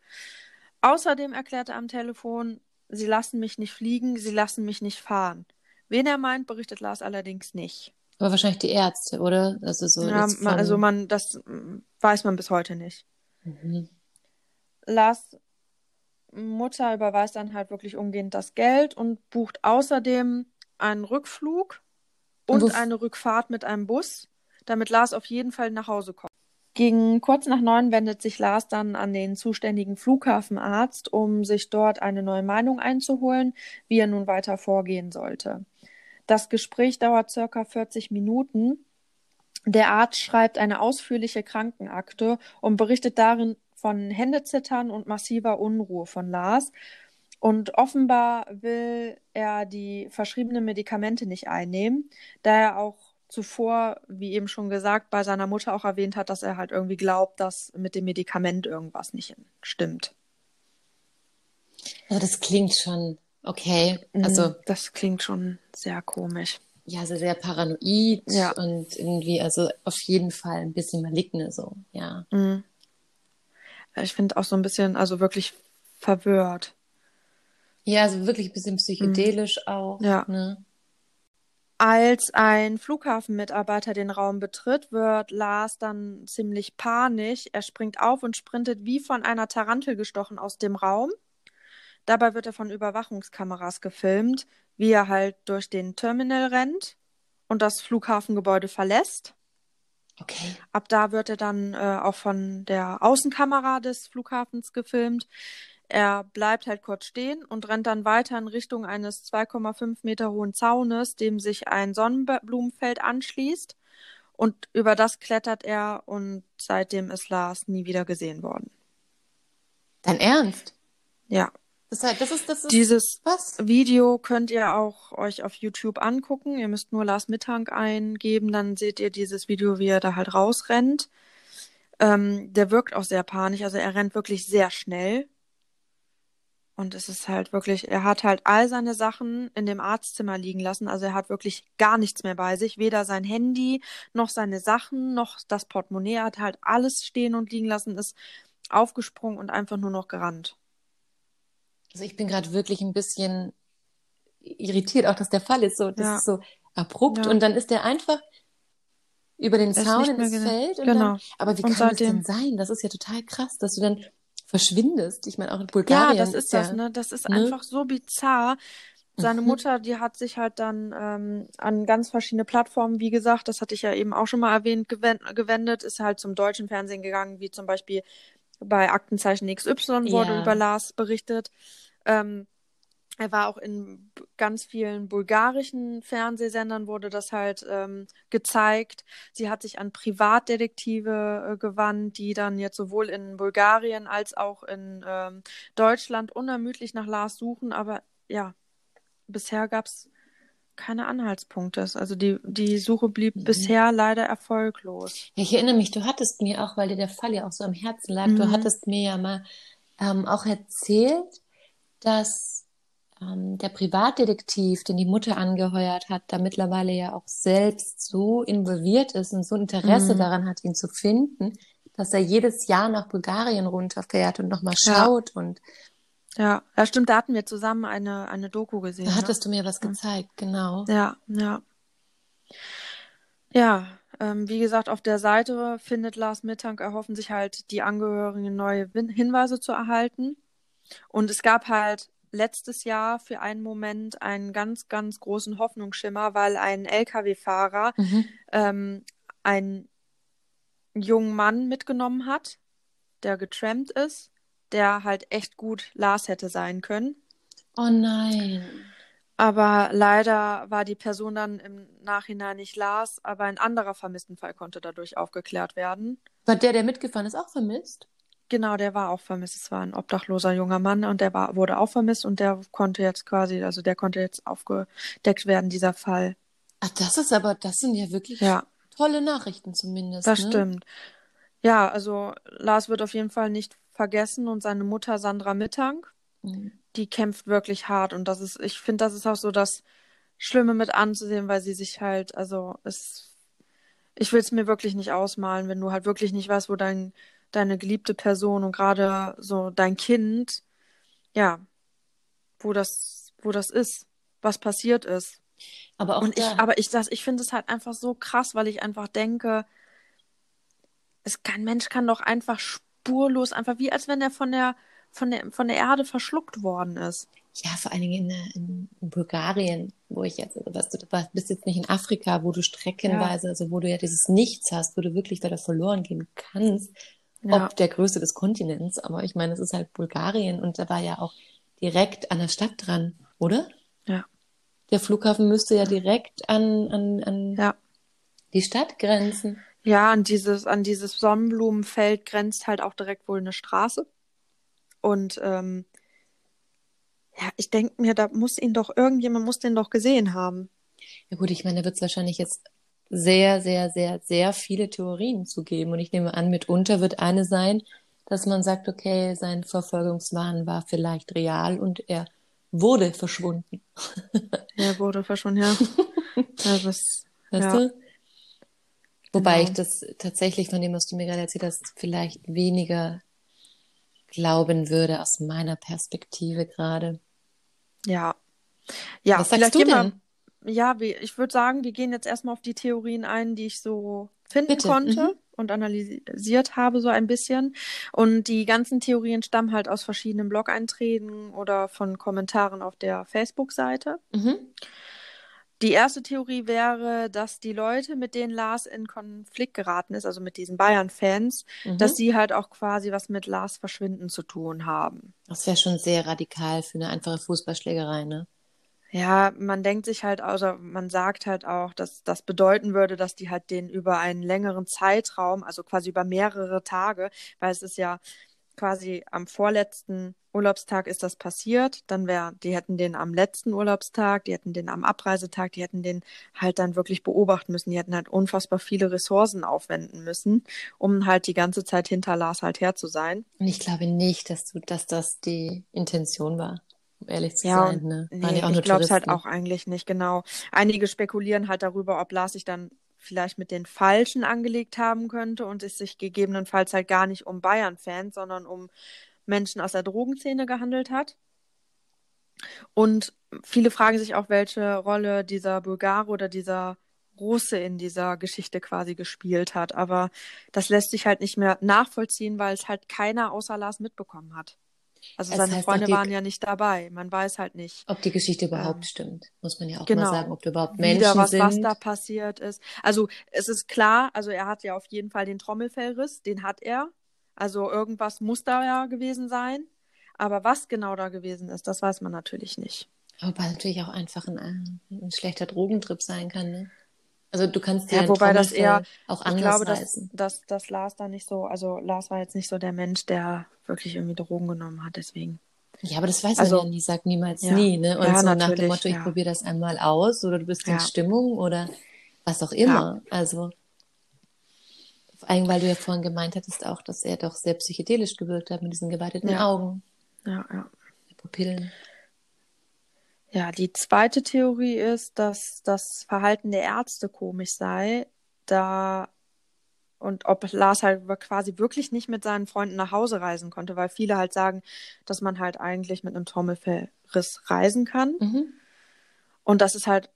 Außerdem erklärte er am Telefon, sie lassen mich nicht fliegen, sie lassen mich nicht fahren. Wen er meint, berichtet Lars allerdings nicht. Aber wahrscheinlich die Ärzte, oder? Also, so ja, von... also man, das weiß man bis heute nicht. Mhm. Lars Mutter überweist dann halt wirklich umgehend das Geld und bucht außerdem einen Rückflug und eine Rückfahrt mit einem Bus, damit Lars auf jeden Fall nach Hause kommt. Gegen kurz nach neun wendet sich Lars dann an den zuständigen Flughafenarzt, um sich dort eine neue Meinung einzuholen, wie er nun weiter vorgehen sollte. Das Gespräch dauert circa 40 Minuten. Der Arzt schreibt eine ausführliche Krankenakte und berichtet darin von Händezittern und massiver Unruhe von Lars. Und offenbar will er die verschriebenen Medikamente nicht einnehmen, da er auch zuvor, wie eben schon gesagt, bei seiner Mutter auch erwähnt hat, dass er halt irgendwie glaubt, dass mit dem Medikament irgendwas nicht stimmt. Also das klingt schon okay. Mhm, also das klingt schon sehr komisch. Ja, also sehr paranoid ja. und irgendwie, also auf jeden Fall ein bisschen maligne so, ja. Mhm. Ich finde auch so ein bisschen, also wirklich verwirrt. Ja, also wirklich ein bisschen psychedelisch mhm. auch. Ja. Ne? Als ein Flughafenmitarbeiter den Raum betritt, wird Lars dann ziemlich panisch. Er springt auf und sprintet wie von einer Tarantel gestochen aus dem Raum. Dabei wird er von Überwachungskameras gefilmt, wie er halt durch den Terminal rennt und das Flughafengebäude verlässt. Okay. Ab da wird er dann äh, auch von der Außenkamera des Flughafens gefilmt, er bleibt halt kurz stehen und rennt dann weiter in Richtung eines 2,5 Meter hohen Zaunes, dem sich ein Sonnenblumenfeld anschließt. Und über das klettert er und seitdem ist Lars nie wieder gesehen worden. Dein Ernst? Ja. Das, heißt, das ist, das ist, Dieses was? Video könnt ihr auch euch auf YouTube angucken. Ihr müsst nur Lars Mittank eingeben, dann seht ihr dieses Video, wie er da halt rausrennt. Ähm, der wirkt auch sehr panisch, also er rennt wirklich sehr schnell. Und es ist halt wirklich, er hat halt all seine Sachen in dem Arztzimmer liegen lassen. Also er hat wirklich gar nichts mehr bei sich. Weder sein Handy, noch seine Sachen, noch das Portemonnaie. Er hat halt alles stehen und liegen lassen, ist aufgesprungen und einfach nur noch gerannt. Also ich bin gerade wirklich ein bisschen irritiert, auch dass der Fall ist. So, das ja. ist so abrupt ja. und dann ist der einfach über den Zaun in das Feld. Und genau. Dann, aber wie kann das denn sein? Das ist ja total krass, dass du dann verschwindest. Ich meine, auch in Bulgarien. Ja, das ist, das, ja, ne? Das ist ne? einfach so bizarr. Seine mhm. Mutter, die hat sich halt dann ähm, an ganz verschiedene Plattformen, wie gesagt, das hatte ich ja eben auch schon mal erwähnt, gewendet, ist halt zum deutschen Fernsehen gegangen, wie zum Beispiel bei Aktenzeichen XY wurde ja. über Lars berichtet. Ähm, er war auch in ganz vielen bulgarischen Fernsehsendern, wurde das halt ähm, gezeigt. Sie hat sich an Privatdetektive äh, gewandt, die dann jetzt sowohl in Bulgarien als auch in ähm, Deutschland unermüdlich nach Lars suchen. Aber ja, bisher gab es keine Anhaltspunkte. Also die, die Suche blieb mhm. bisher leider erfolglos. Ja, ich erinnere mich, du hattest mir auch, weil dir der Fall ja auch so am Herzen lag, mhm. du hattest mir ja mal ähm, auch erzählt, dass ähm, der Privatdetektiv, den die Mutter angeheuert hat, da mittlerweile ja auch selbst so involviert ist und so Interesse mhm. daran hat, ihn zu finden, dass er jedes Jahr nach Bulgarien runterfährt und nochmal schaut ja. und ja, ja, stimmt, da hatten wir zusammen eine, eine Doku gesehen. Da ne? hattest ne? du mir was gezeigt, genau. Ja, ja. Ja, ähm, wie gesagt, auf der Seite findet Lars Mittank erhoffen sich halt die Angehörigen neue Hinweise zu erhalten. Und es gab halt letztes Jahr für einen Moment einen ganz, ganz großen Hoffnungsschimmer, weil ein Lkw-Fahrer mhm. ähm, einen jungen Mann mitgenommen hat, der getrampt ist, der halt echt gut Lars hätte sein können. Oh nein. Aber leider war die Person dann im Nachhinein nicht Lars, aber ein anderer Vermisstenfall konnte dadurch aufgeklärt werden. War der, der mitgefahren ist, auch vermisst? Genau, der war auch vermisst. Es war ein obdachloser junger Mann und der war, wurde auch vermisst und der konnte jetzt quasi, also der konnte jetzt aufgedeckt werden, dieser Fall. Ach, das ist aber, das sind ja wirklich ja. tolle Nachrichten zumindest. Das ne? stimmt. Ja, also Lars wird auf jeden Fall nicht vergessen und seine Mutter Sandra Mittank, mhm. die kämpft wirklich hart und das ist, ich finde, das ist auch so das Schlimme mit anzusehen, weil sie sich halt, also es, ich will es mir wirklich nicht ausmalen, wenn du halt wirklich nicht weißt, wo dein deine geliebte Person und gerade so dein Kind, ja, wo das, wo das ist, was passiert ist. Aber auch und ich, aber ich, das, ich finde es halt einfach so krass, weil ich einfach denke, es kein Mensch kann doch einfach spurlos, einfach wie als wenn er von der, von der, von der Erde verschluckt worden ist. Ja, vor allen Dingen in, in, Bulgarien, wo ich jetzt, also, weißt du, du bist jetzt nicht in Afrika, wo du streckenweise, ja. also wo du ja dieses Nichts hast, wo du wirklich weiter verloren gehen kannst ja. ob der Größe des Kontinents, aber ich meine, es ist halt Bulgarien und da war ja auch direkt an der Stadt dran, oder? Ja. Der Flughafen müsste ja direkt an, an, an ja. die Stadt grenzen. Ja, an dieses, an dieses Sonnenblumenfeld grenzt halt auch direkt wohl eine Straße. Und ähm, ja, ich denke mir, da muss ihn doch, irgendjemand muss den doch gesehen haben. Ja gut, ich meine, da wird es wahrscheinlich jetzt sehr, sehr, sehr, sehr viele Theorien zu geben. Und ich nehme an, mitunter wird eine sein, dass man sagt, okay, sein Verfolgungswahn war vielleicht real und er wurde verschwunden. Er wurde verschwunden, ja. ja das, weißt ja. du? Wobei genau. ich das tatsächlich von dem, was du mir gerade erzählt hast, vielleicht weniger glauben würde aus meiner Perspektive gerade. Ja. Ja, was sagst du denn? Ja, ich würde sagen, wir gehen jetzt erstmal auf die Theorien ein, die ich so finden Bitte. konnte mhm. und analysiert habe so ein bisschen. Und die ganzen Theorien stammen halt aus verschiedenen Blog-Einträgen oder von Kommentaren auf der Facebook-Seite. Mhm. Die erste Theorie wäre, dass die Leute, mit denen Lars in Konflikt geraten ist, also mit diesen Bayern-Fans, mhm. dass sie halt auch quasi was mit Lars Verschwinden zu tun haben. Das wäre schon sehr radikal für eine einfache Fußballschlägerei, ne? Ja, man denkt sich halt, also man sagt halt auch, dass das bedeuten würde, dass die halt den über einen längeren Zeitraum, also quasi über mehrere Tage, weil es ist ja quasi am vorletzten Urlaubstag ist das passiert, dann wäre, die hätten den am letzten Urlaubstag, die hätten den am Abreisetag, die hätten den halt dann wirklich beobachten müssen, die hätten halt unfassbar viele Ressourcen aufwenden müssen, um halt die ganze Zeit hinter Lars halt her zu sein. Und ich glaube nicht, dass du, dass das die Intention war um ehrlich zu ja, sein. Ne? Nee, ich glaube es halt auch eigentlich nicht, genau. Einige spekulieren halt darüber, ob Lars sich dann vielleicht mit den Falschen angelegt haben könnte und es sich gegebenenfalls halt gar nicht um Bayern-Fans, sondern um Menschen aus der Drogenszene gehandelt hat. Und viele fragen sich auch, welche Rolle dieser Bulgare oder dieser Russe in dieser Geschichte quasi gespielt hat. Aber das lässt sich halt nicht mehr nachvollziehen, weil es halt keiner außer Lars mitbekommen hat. Also Es seine Freunde die- waren ja nicht dabei. Man weiß halt nicht Ob die Geschichte überhaupt Ähm, stimmt, muss man ja auch genau. mal sagen, ob überhaupt Menschen wieder, was, sind. was da passiert ist. Also es ist klar, also er hat ja auf jeden Fall den Trommelfellriss, den hat er. Also irgendwas muss da ja gewesen sein. Aber was genau da gewesen ist, das weiß man natürlich nicht. Wobei natürlich auch einfach ein, ein schlechter Drogentrip sein kann, ne? Also du kannst dir Ja, ein wobei das eher- auch Ich anders glaube, dass, dass, dass Lars da nicht so, also Lars war jetzt nicht so der Mensch, der wirklich irgendwie Drogen genommen hat, deswegen. Ja, aber das weiß Also- man ja nie, sagt niemals Ja. nie, ne? Und Ja, so nach dem Motto, ich ja. probiere das einmal aus oder du bist in Ja. Stimmung oder was auch immer. Also vor allem, weil du ja vorhin gemeint hattest auch, dass er doch sehr psychedelisch gewirkt hat mit diesen geweiteten Ja. Augen, Ja, ja. Pupillen. Ja, die zweite Theorie ist, dass das Verhalten der Ärzte komisch sei, da und ob Lars halt quasi wirklich nicht mit seinen Freunden nach Hause reisen konnte, weil viele halt sagen, dass man halt eigentlich mit einem Trommelfellriss reisen kann. Mhm. Und das ist halt,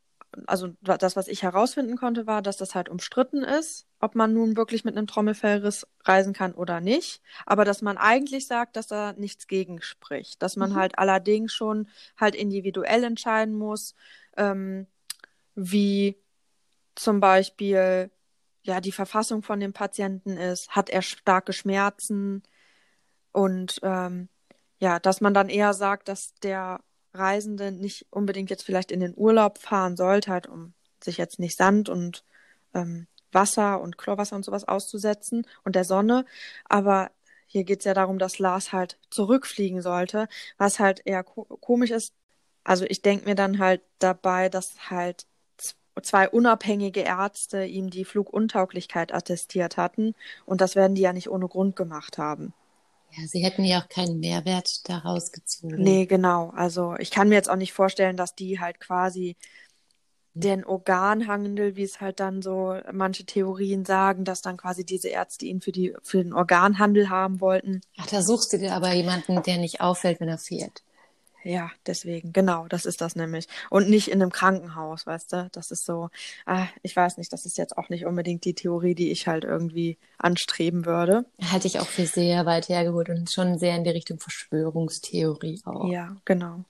also das, was ich herausfinden konnte, war, dass das halt umstritten ist, ob man nun wirklich mit einem Trommelfellriss reisen kann oder nicht. Aber dass man eigentlich sagt, dass da nichts gegen spricht. Dass man Mhm. halt allerdings schon halt individuell entscheiden muss, ähm, wie zum Beispiel ja die Verfassung von dem Patienten ist, hat er starke Schmerzen und ähm, ja, dass man dann eher sagt, dass der Reisende nicht unbedingt jetzt vielleicht in den Urlaub fahren sollte, halt um sich jetzt nicht Sand und ähm, Wasser und Chlorwasser und sowas auszusetzen und der Sonne. Aber hier geht es ja darum, dass Lars halt zurückfliegen sollte, was halt eher ko komisch ist. Also ich denke mir dann halt dabei, dass halt zwei unabhängige Ärzte ihm die Fluguntauglichkeit attestiert hatten und das werden die ja nicht ohne Grund gemacht haben. Ja, sie hätten ja auch keinen Mehrwert daraus gezogen. Nee, genau. Also ich kann mir jetzt auch nicht vorstellen, dass die halt quasi den Organhandel, wie es halt dann so manche Theorien sagen, dass dann quasi diese Ärzte ihn für die für den Organhandel haben wollten. Ach, da suchst du dir aber jemanden, der nicht auffällt, wenn er fährt. Ja, deswegen, genau, das ist das nämlich. Und nicht in einem Krankenhaus, weißt du? Das ist so, ah, ich weiß nicht, das ist jetzt auch nicht unbedingt die Theorie, die ich halt irgendwie anstreben würde. Halte ich auch für sehr weit hergeholt und schon sehr in die Richtung Verschwörungstheorie auch. Ja, genau.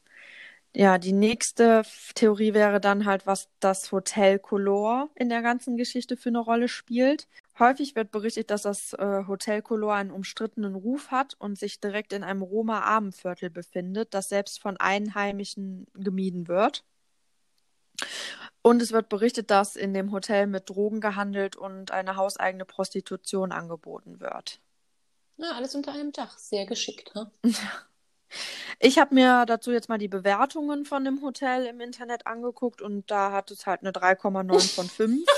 Ja, die nächste Theorie wäre dann halt, was das Hotel Color in der ganzen Geschichte für eine Rolle spielt. Häufig wird berichtet, dass das äh, Hotel Color einen umstrittenen Ruf hat und sich direkt in einem Roma-Armenviertel befindet, das selbst von Einheimischen gemieden wird. Und es wird berichtet, dass in dem Hotel mit Drogen gehandelt und eine hauseigene Prostitution angeboten wird. Ja, alles unter einem Dach. Sehr geschickt, ne? Ich habe mir dazu jetzt mal die Bewertungen von dem Hotel im Internet angeguckt und da hat es halt eine 3,9 von 5.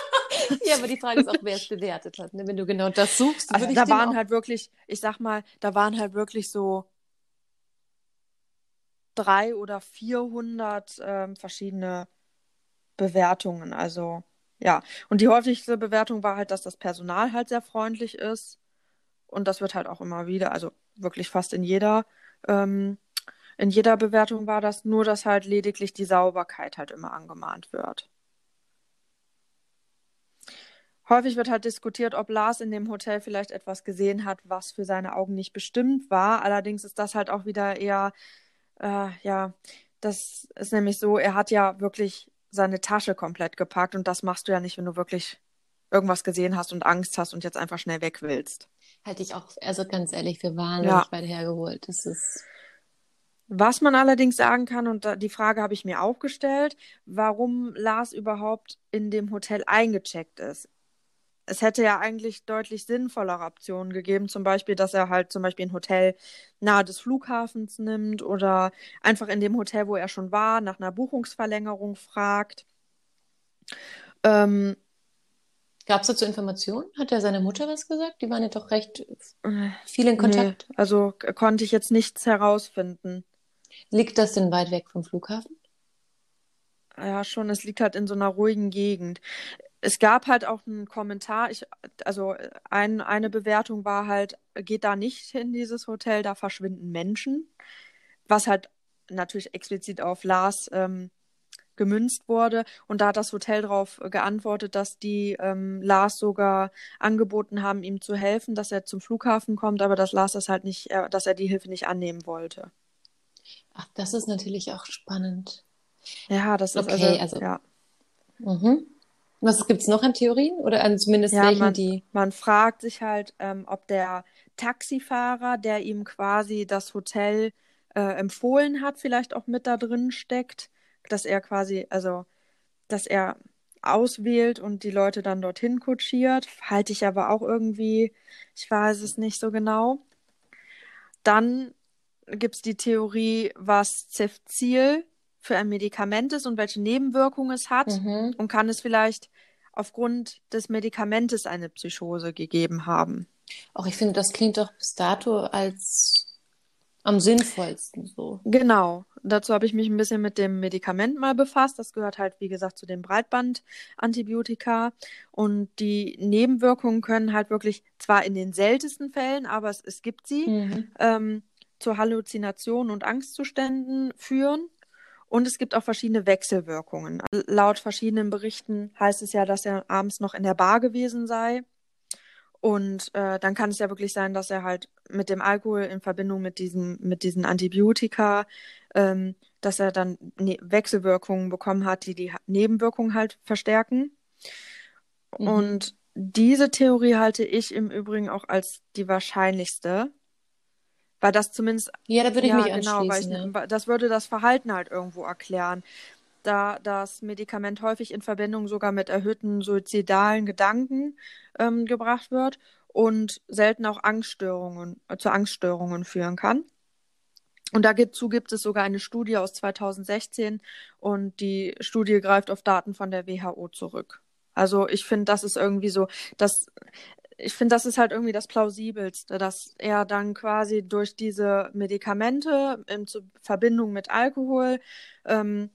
Ja, aber die Frage ist auch, wer es bewertet hat. Ne? Wenn du genau das suchst, Also da waren auch... halt wirklich, ich sag mal, da waren halt wirklich so drei oder 400 ähm, verschiedene Bewertungen. Also ja, und die häufigste Bewertung war halt, dass das Personal halt sehr freundlich ist und das wird halt auch immer wieder, also wirklich fast in jeder ähm, in jeder Bewertung war das, nur dass halt lediglich die Sauberkeit halt immer angemahnt wird. Häufig wird halt diskutiert, ob Lars in dem Hotel vielleicht etwas gesehen hat, was für seine Augen nicht bestimmt war. Allerdings ist das halt auch wieder eher, äh, ja, das ist nämlich so, er hat ja wirklich seine Tasche komplett gepackt und das machst du ja nicht, wenn du wirklich irgendwas gesehen hast und Angst hast und jetzt einfach schnell weg willst. Halte ich auch, also ganz ehrlich, für wahnsinnig Ja. weit hergeholt. Das ist... Was man allerdings sagen kann, und da- die Frage habe ich mir auch gestellt, warum Lars überhaupt in dem Hotel eingecheckt ist. Es hätte ja eigentlich deutlich sinnvollere Optionen gegeben, zum Beispiel, dass er halt zum Beispiel ein Hotel nahe des Flughafens nimmt oder einfach in dem Hotel, wo er schon war, nach einer Buchungsverlängerung fragt. Ähm, Gab es dazu Informationen? Hat er seine Mutter was gesagt? Die waren ja doch recht äh, viel in Kontakt. nee, also konnte ich jetzt nichts herausfinden. Liegt das denn weit weg vom Flughafen? Ja, schon, es liegt halt in so einer ruhigen Gegend. Es gab halt auch einen Kommentar, ich, also ein, eine Bewertung war halt, geht da nicht in dieses Hotel, da verschwinden Menschen. Was halt natürlich explizit auf Lars ähm, gemünzt wurde. Und da hat das Hotel darauf geantwortet, dass die ähm, Lars sogar angeboten haben, ihm zu helfen, dass er zum Flughafen kommt, aber dass Lars das halt nicht, äh, dass er die Hilfe nicht annehmen wollte. Ach, das ist natürlich auch spannend. Ja, das ist okay, also, also ja. Mhm. Was gibt es noch an Theorien oder an zumindest ja, welchen, man, die. Man fragt sich halt, ähm, ob der Taxifahrer, der ihm quasi das Hotel äh, empfohlen hat, vielleicht auch mit da drin steckt, dass er quasi, also, dass er auswählt und die Leute dann dorthin kutschiert. Halte ich aber auch irgendwie, ich weiß es nicht so genau. Dann gibt es die Theorie, was Cefzil für ein Medikament ist und welche Nebenwirkungen es hat mhm. und kann es vielleicht aufgrund des Medikamentes eine Psychose gegeben haben. Auch ich finde, das klingt doch bis dato als am sinnvollsten so. Genau. Dazu habe ich mich ein bisschen mit dem Medikament mal befasst. Das gehört halt, wie gesagt, zu den Breitbandantibiotika. Und die Nebenwirkungen können halt wirklich, zwar in den seltensten Fällen, aber es, es gibt sie, mhm. ähm, zu Halluzinationen und Angstzuständen führen. Und es gibt auch verschiedene Wechselwirkungen. Laut verschiedenen Berichten heißt es ja, dass er abends noch in der Bar gewesen sei. Und äh, dann kann es ja wirklich sein, dass er halt mit dem Alkohol in Verbindung mit diesen, mit diesen Antibiotika, ähm, dass er dann ne Wechselwirkungen bekommen hat, die die Nebenwirkungen halt verstärken. Mhm. Und diese Theorie halte ich im Übrigen auch als die wahrscheinlichste, weil das zumindest. Ja, da würde ich ja, mich genau, anschließen. Weil ich, ja. Das würde das Verhalten halt irgendwo erklären. Da das Medikament häufig in Verbindung sogar mit erhöhten suizidalen Gedanken ähm, gebracht wird und selten auch Angststörungen, äh, zu Angststörungen führen kann. Und dazu gibt es sogar eine Studie aus 2016 und die Studie greift auf Daten von der WHO zurück. Also ich finde, das ist irgendwie so, dass ich finde, das ist halt irgendwie das Plausibelste, dass er dann quasi durch diese Medikamente in Verbindung mit Alkohol, ähm,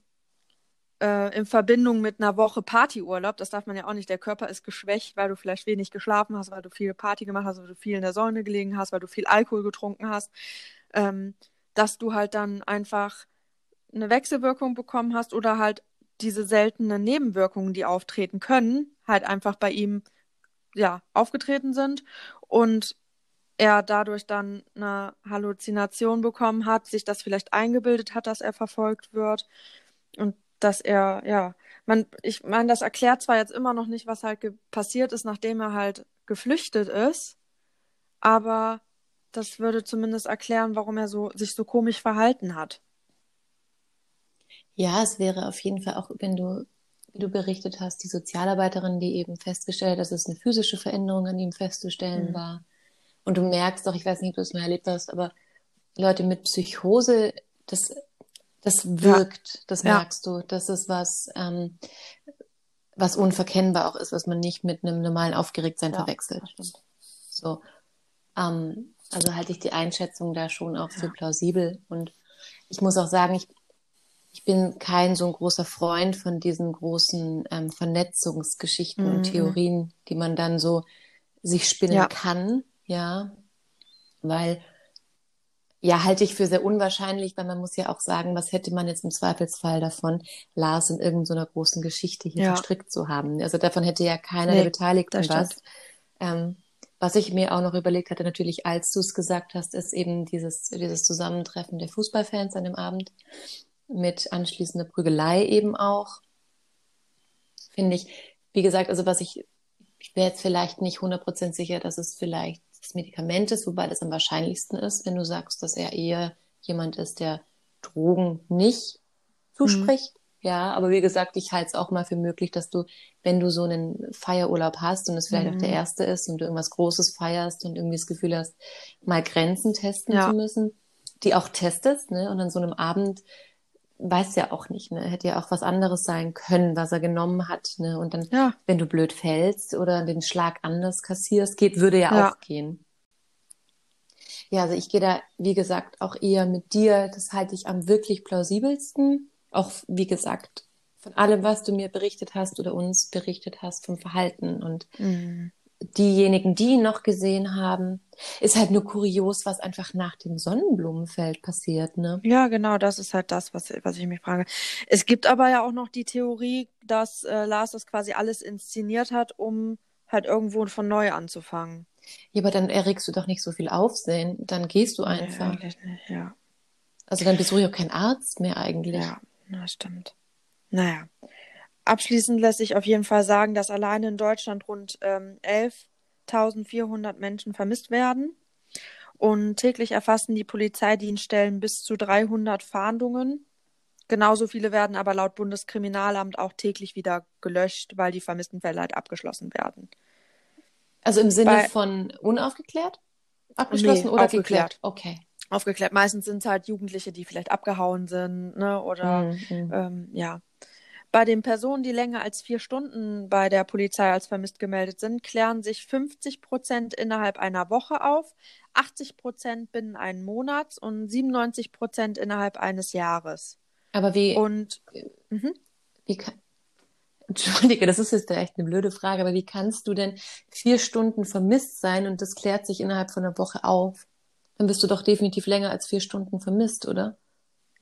äh, in Verbindung mit einer Woche Partyurlaub, das darf man ja auch nicht, der Körper ist geschwächt, weil du vielleicht wenig geschlafen hast, weil du viel Party gemacht hast, weil du viel in der Sonne gelegen hast, weil du viel Alkohol getrunken hast, ähm, dass du halt dann einfach eine Wechselwirkung bekommen hast oder halt diese seltenen Nebenwirkungen, die auftreten können, halt einfach bei ihm ja, aufgetreten sind und er dadurch dann eine Halluzination bekommen hat, sich das vielleicht eingebildet hat, dass er verfolgt wird. Und dass er, ja, man, ich meine, das erklärt zwar jetzt immer noch nicht, was halt passiert ist, nachdem er halt geflüchtet ist, aber das würde zumindest erklären, warum er so, sich so komisch verhalten hat. Ja, es wäre auf jeden Fall auch, wenn du wie du berichtet hast, die Sozialarbeiterin, die eben festgestellt, dass es eine physische Veränderung an ihm festzustellen mhm. war. Und du merkst doch, ich weiß nicht, ob du es mal erlebt hast, aber Leute mit Psychose, das, das wirkt, ja. das merkst ja. du. Das ist was, ähm, was unverkennbar auch ist, was man nicht mit einem normalen Aufgeregtsein ja, verwechselt. So. Ähm, also halte ich die Einschätzung da schon auch für plausibel. Und ich muss auch sagen, ich ich bin kein so ein großer Freund von diesen großen ähm, Vernetzungsgeschichten mhm. und Theorien, die man dann so sich spinnen kann, ja, weil ja, halte ich für sehr unwahrscheinlich, weil man muss ja auch sagen, was hätte man jetzt im Zweifelsfall davon, Lars in irgendeiner großen Geschichte hier ja. verstrickt zu haben. Also davon hätte ja keiner nee, der Beteiligten was. Ähm, was ich mir auch noch überlegt hatte, natürlich, als du es gesagt hast, ist eben dieses, dieses Zusammentreffen der Fußballfans an dem Abend mit anschließender Prügelei eben auch. Finde ich, wie gesagt, also was ich, ich wäre jetzt vielleicht nicht 100% sicher, dass es vielleicht das Medikament ist, wobei das am wahrscheinlichsten ist, wenn du sagst, dass er eher jemand ist, der Drogen nicht zuspricht. Mhm. Ja, aber wie gesagt, ich halte es auch mal für möglich, dass du, wenn du so einen Feierurlaub hast und es vielleicht mhm. auch der mhm. erste ist und du irgendwas Großes feierst und irgendwie das Gefühl hast, mal Grenzen testen ja. zu müssen, die auch testest, ne? Und an so einem Abend weiß ja auch nicht, ne? Hätte ja auch was anderes sein können, was er genommen hat, ne? Und dann, ja. wenn du blöd fällst oder den Schlag anders kassierst, geht, würde ja, ja. auch gehen. Ja, also ich gehe da, wie gesagt, auch eher mit dir. Das halte ich am wirklich plausibelsten. Auch, wie gesagt, von allem, was du mir berichtet hast oder uns berichtet hast, vom Verhalten und mhm. Diejenigen, die ihn noch gesehen haben. Ist halt nur kurios, was einfach nach dem Sonnenblumenfeld passiert, ne? Ja, genau, das ist halt das, was, was ich mich frage. Es gibt aber ja auch noch die Theorie, dass äh, Lars das quasi alles inszeniert hat, um halt irgendwo von neu anzufangen. Ja, aber dann erregst du doch nicht so viel Aufsehen. Dann gehst du einfach. Nee, nicht, ja. Also dann bist du ja kein Arzt mehr eigentlich. Ja, das stimmt. Naja. Abschließend lässt sich auf jeden Fall sagen, dass alleine in Deutschland rund ähm, 11.400 Menschen vermisst werden. Und täglich erfassen die Polizeidienststellen bis zu 300 Fahndungen. Genauso viele werden aber laut Bundeskriminalamt auch täglich wieder gelöscht, weil die vermissten Fälle halt abgeschlossen werden. Also im Sinne Bei- von unaufgeklärt? Abgeschlossen Nee, oder aufgeklärt. geklärt? Okay. Aufgeklärt. Meistens sind es halt Jugendliche, die vielleicht abgehauen sind, ne? Oder Mhm, mhm. ähm, ja. Bei den Personen, die länger als vier Stunden bei der Polizei als vermisst gemeldet sind, klären sich 50 Prozent innerhalb einer Woche auf, 80 Prozent binnen einen Monats und 97 Prozent innerhalb eines Jahres. Aber wie, Und mhm. wie kann, Entschuldige, das ist jetzt echt eine blöde Frage, aber wie kannst du denn vier Stunden vermisst sein und das klärt sich innerhalb von einer Woche auf? Dann bist du doch definitiv länger als vier Stunden vermisst, oder?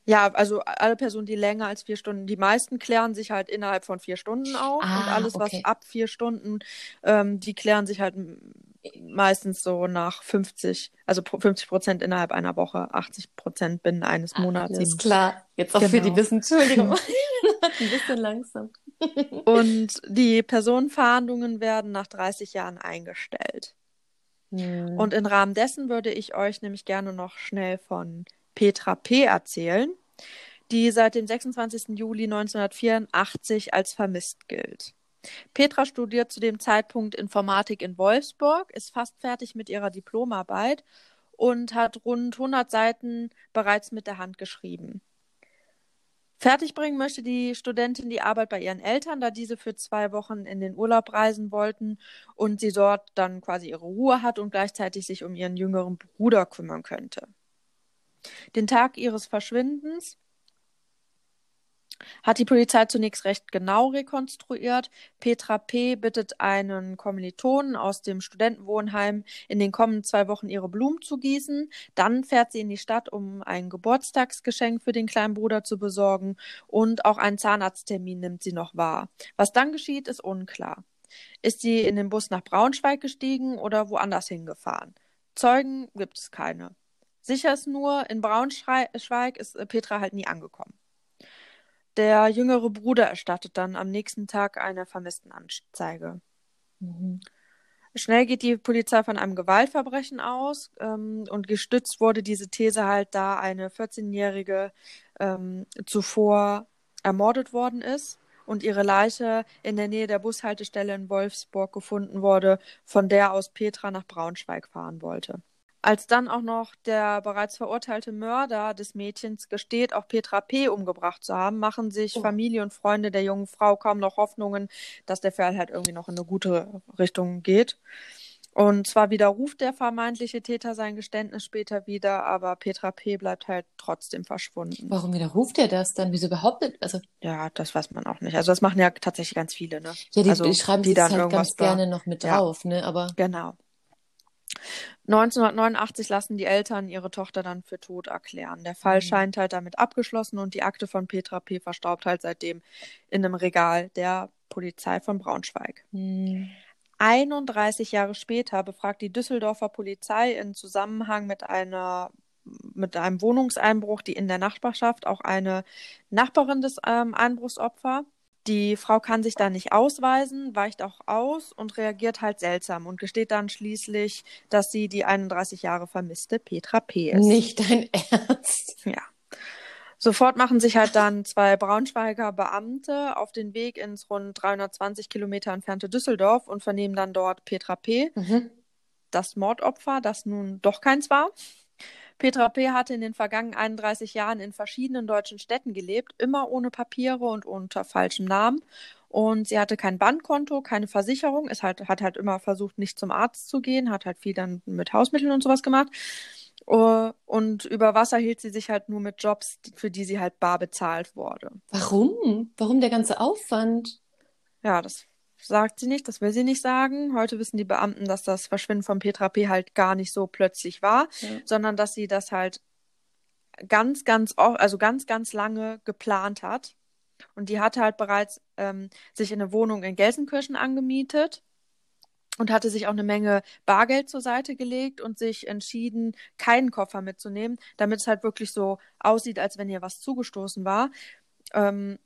Ja, also alle Personen, die länger als vier Stunden, die meisten klären sich halt innerhalb von vier Stunden auf und Ah, alles, okay. was ab vier Stunden, ähm, die klären sich halt meistens so nach 50, also 50 Prozent innerhalb einer Woche, 80 Prozent binnen eines Monats. Alles klar. Jetzt auch für die Genau. Wissen, Entschuldigung. Ein bisschen langsam. Und die Personenfahndungen werden nach 30 Jahren eingestellt. Hm. Und im Rahmen dessen würde ich euch nämlich gerne noch schnell von Petra P. erzählen, die seit dem 26. Juli 1984 als vermisst gilt. Petra studiert zu dem Zeitpunkt Informatik in Wolfsburg, ist fast fertig mit ihrer Diplomarbeit und hat rund 100 Seiten bereits mit der Hand geschrieben. Fertigbringen möchte die Studentin die Arbeit bei ihren Eltern, da diese für zwei Wochen in den Urlaub reisen wollten und sie dort dann quasi ihre Ruhe hat und gleichzeitig sich um ihren jüngeren Bruder kümmern könnte. Den Tag ihres Verschwindens hat die Polizei zunächst recht genau rekonstruiert. Petra P. bittet einen Kommilitonen aus dem Studentenwohnheim, in den kommenden zwei Wochen ihre Blumen zu gießen. Dann fährt sie in die Stadt, um ein Geburtstagsgeschenk für den kleinen Bruder zu besorgen und auch einen Zahnarzttermin nimmt sie noch wahr. Was dann geschieht, ist unklar. Ist sie in den Bus nach Braunschweig gestiegen oder woanders hingefahren? Zeugen gibt es keine. Sicher ist nur, in Braunschweig ist äh, Petra halt nie angekommen. Der jüngere Bruder erstattet dann am nächsten Tag eine Vermisstenanzeige. Mhm. Schnell geht die Polizei von einem Gewaltverbrechen aus ähm, und gestützt wurde diese These halt, da eine 14-Jährige ähm, zuvor ermordet worden ist und ihre Leiche in der Nähe der Bushaltestelle in Wolfsburg gefunden wurde, von der aus Petra nach Braunschweig fahren wollte. Als dann auch noch der bereits verurteilte Mörder des Mädchens gesteht, auch Petra P. umgebracht zu haben, machen sich Oh. Familie und Freunde der jungen Frau kaum noch Hoffnungen, dass der Fall halt irgendwie noch in eine gute Richtung geht. Und zwar widerruft der vermeintliche Täter sein Geständnis später wieder, aber Petra P. bleibt halt trotzdem verschwunden. Warum widerruft er das dann? Wieso behauptet, also, Ja, das weiß man auch nicht. Also das machen ja tatsächlich ganz viele, ne? ja, die, also, die schreiben die das dann halt ganz gerne noch mit Ja. drauf, ne, aber, Genau. 1989 lassen die Eltern ihre Tochter dann für tot erklären. Der Fall Mhm. scheint halt damit abgeschlossen und die Akte von Petra P. verstaubt halt seitdem in einem Regal der Polizei von Braunschweig. hm, 31 Jahre später befragt die Düsseldorfer Polizei in Zusammenhang mit einer mit einem Wohnungseinbruch, die in der Nachbarschaft auch eine Nachbarin des ähm, Einbruchsopfer. Die Frau kann sich da nicht ausweisen, weicht auch aus und reagiert halt seltsam und gesteht dann schließlich, dass sie die 31 Jahre vermisste Petra P. ist. nicht dein Ernst. Ja. Sofort machen sich halt dann zwei Braunschweiger Beamte auf den Weg ins rund 320 Kilometer entfernte Düsseldorf und vernehmen dann dort Petra P., Mhm. das Mordopfer, das nun doch keins war. Petra P. hatte in den vergangenen 31 Jahren in verschiedenen deutschen Städten gelebt, immer ohne Papiere und unter falschem Namen. Und sie hatte kein Bankkonto, keine Versicherung, ist halt, hat halt immer versucht, nicht zum Arzt zu gehen, hat halt viel dann mit Hausmitteln und sowas gemacht. Uh, Und über Wasser hielt sie sich halt nur mit Jobs, für die sie halt bar bezahlt wurde. Warum? Warum der ganze Aufwand? Ja, das sagt sie nicht, das will sie nicht sagen. Heute wissen die Beamten, dass das Verschwinden von Petra P. halt gar nicht so plötzlich war, Ja. sondern dass sie das halt ganz, ganz, also ganz, ganz lange geplant hat. Und die hatte halt bereits ähm, sich in eine Wohnung in Gelsenkirchen angemietet und hatte sich auch eine Menge Bargeld zur Seite gelegt und sich entschieden, keinen Koffer mitzunehmen, damit es halt wirklich so aussieht, als wenn ihr was zugestoßen war. Ähm,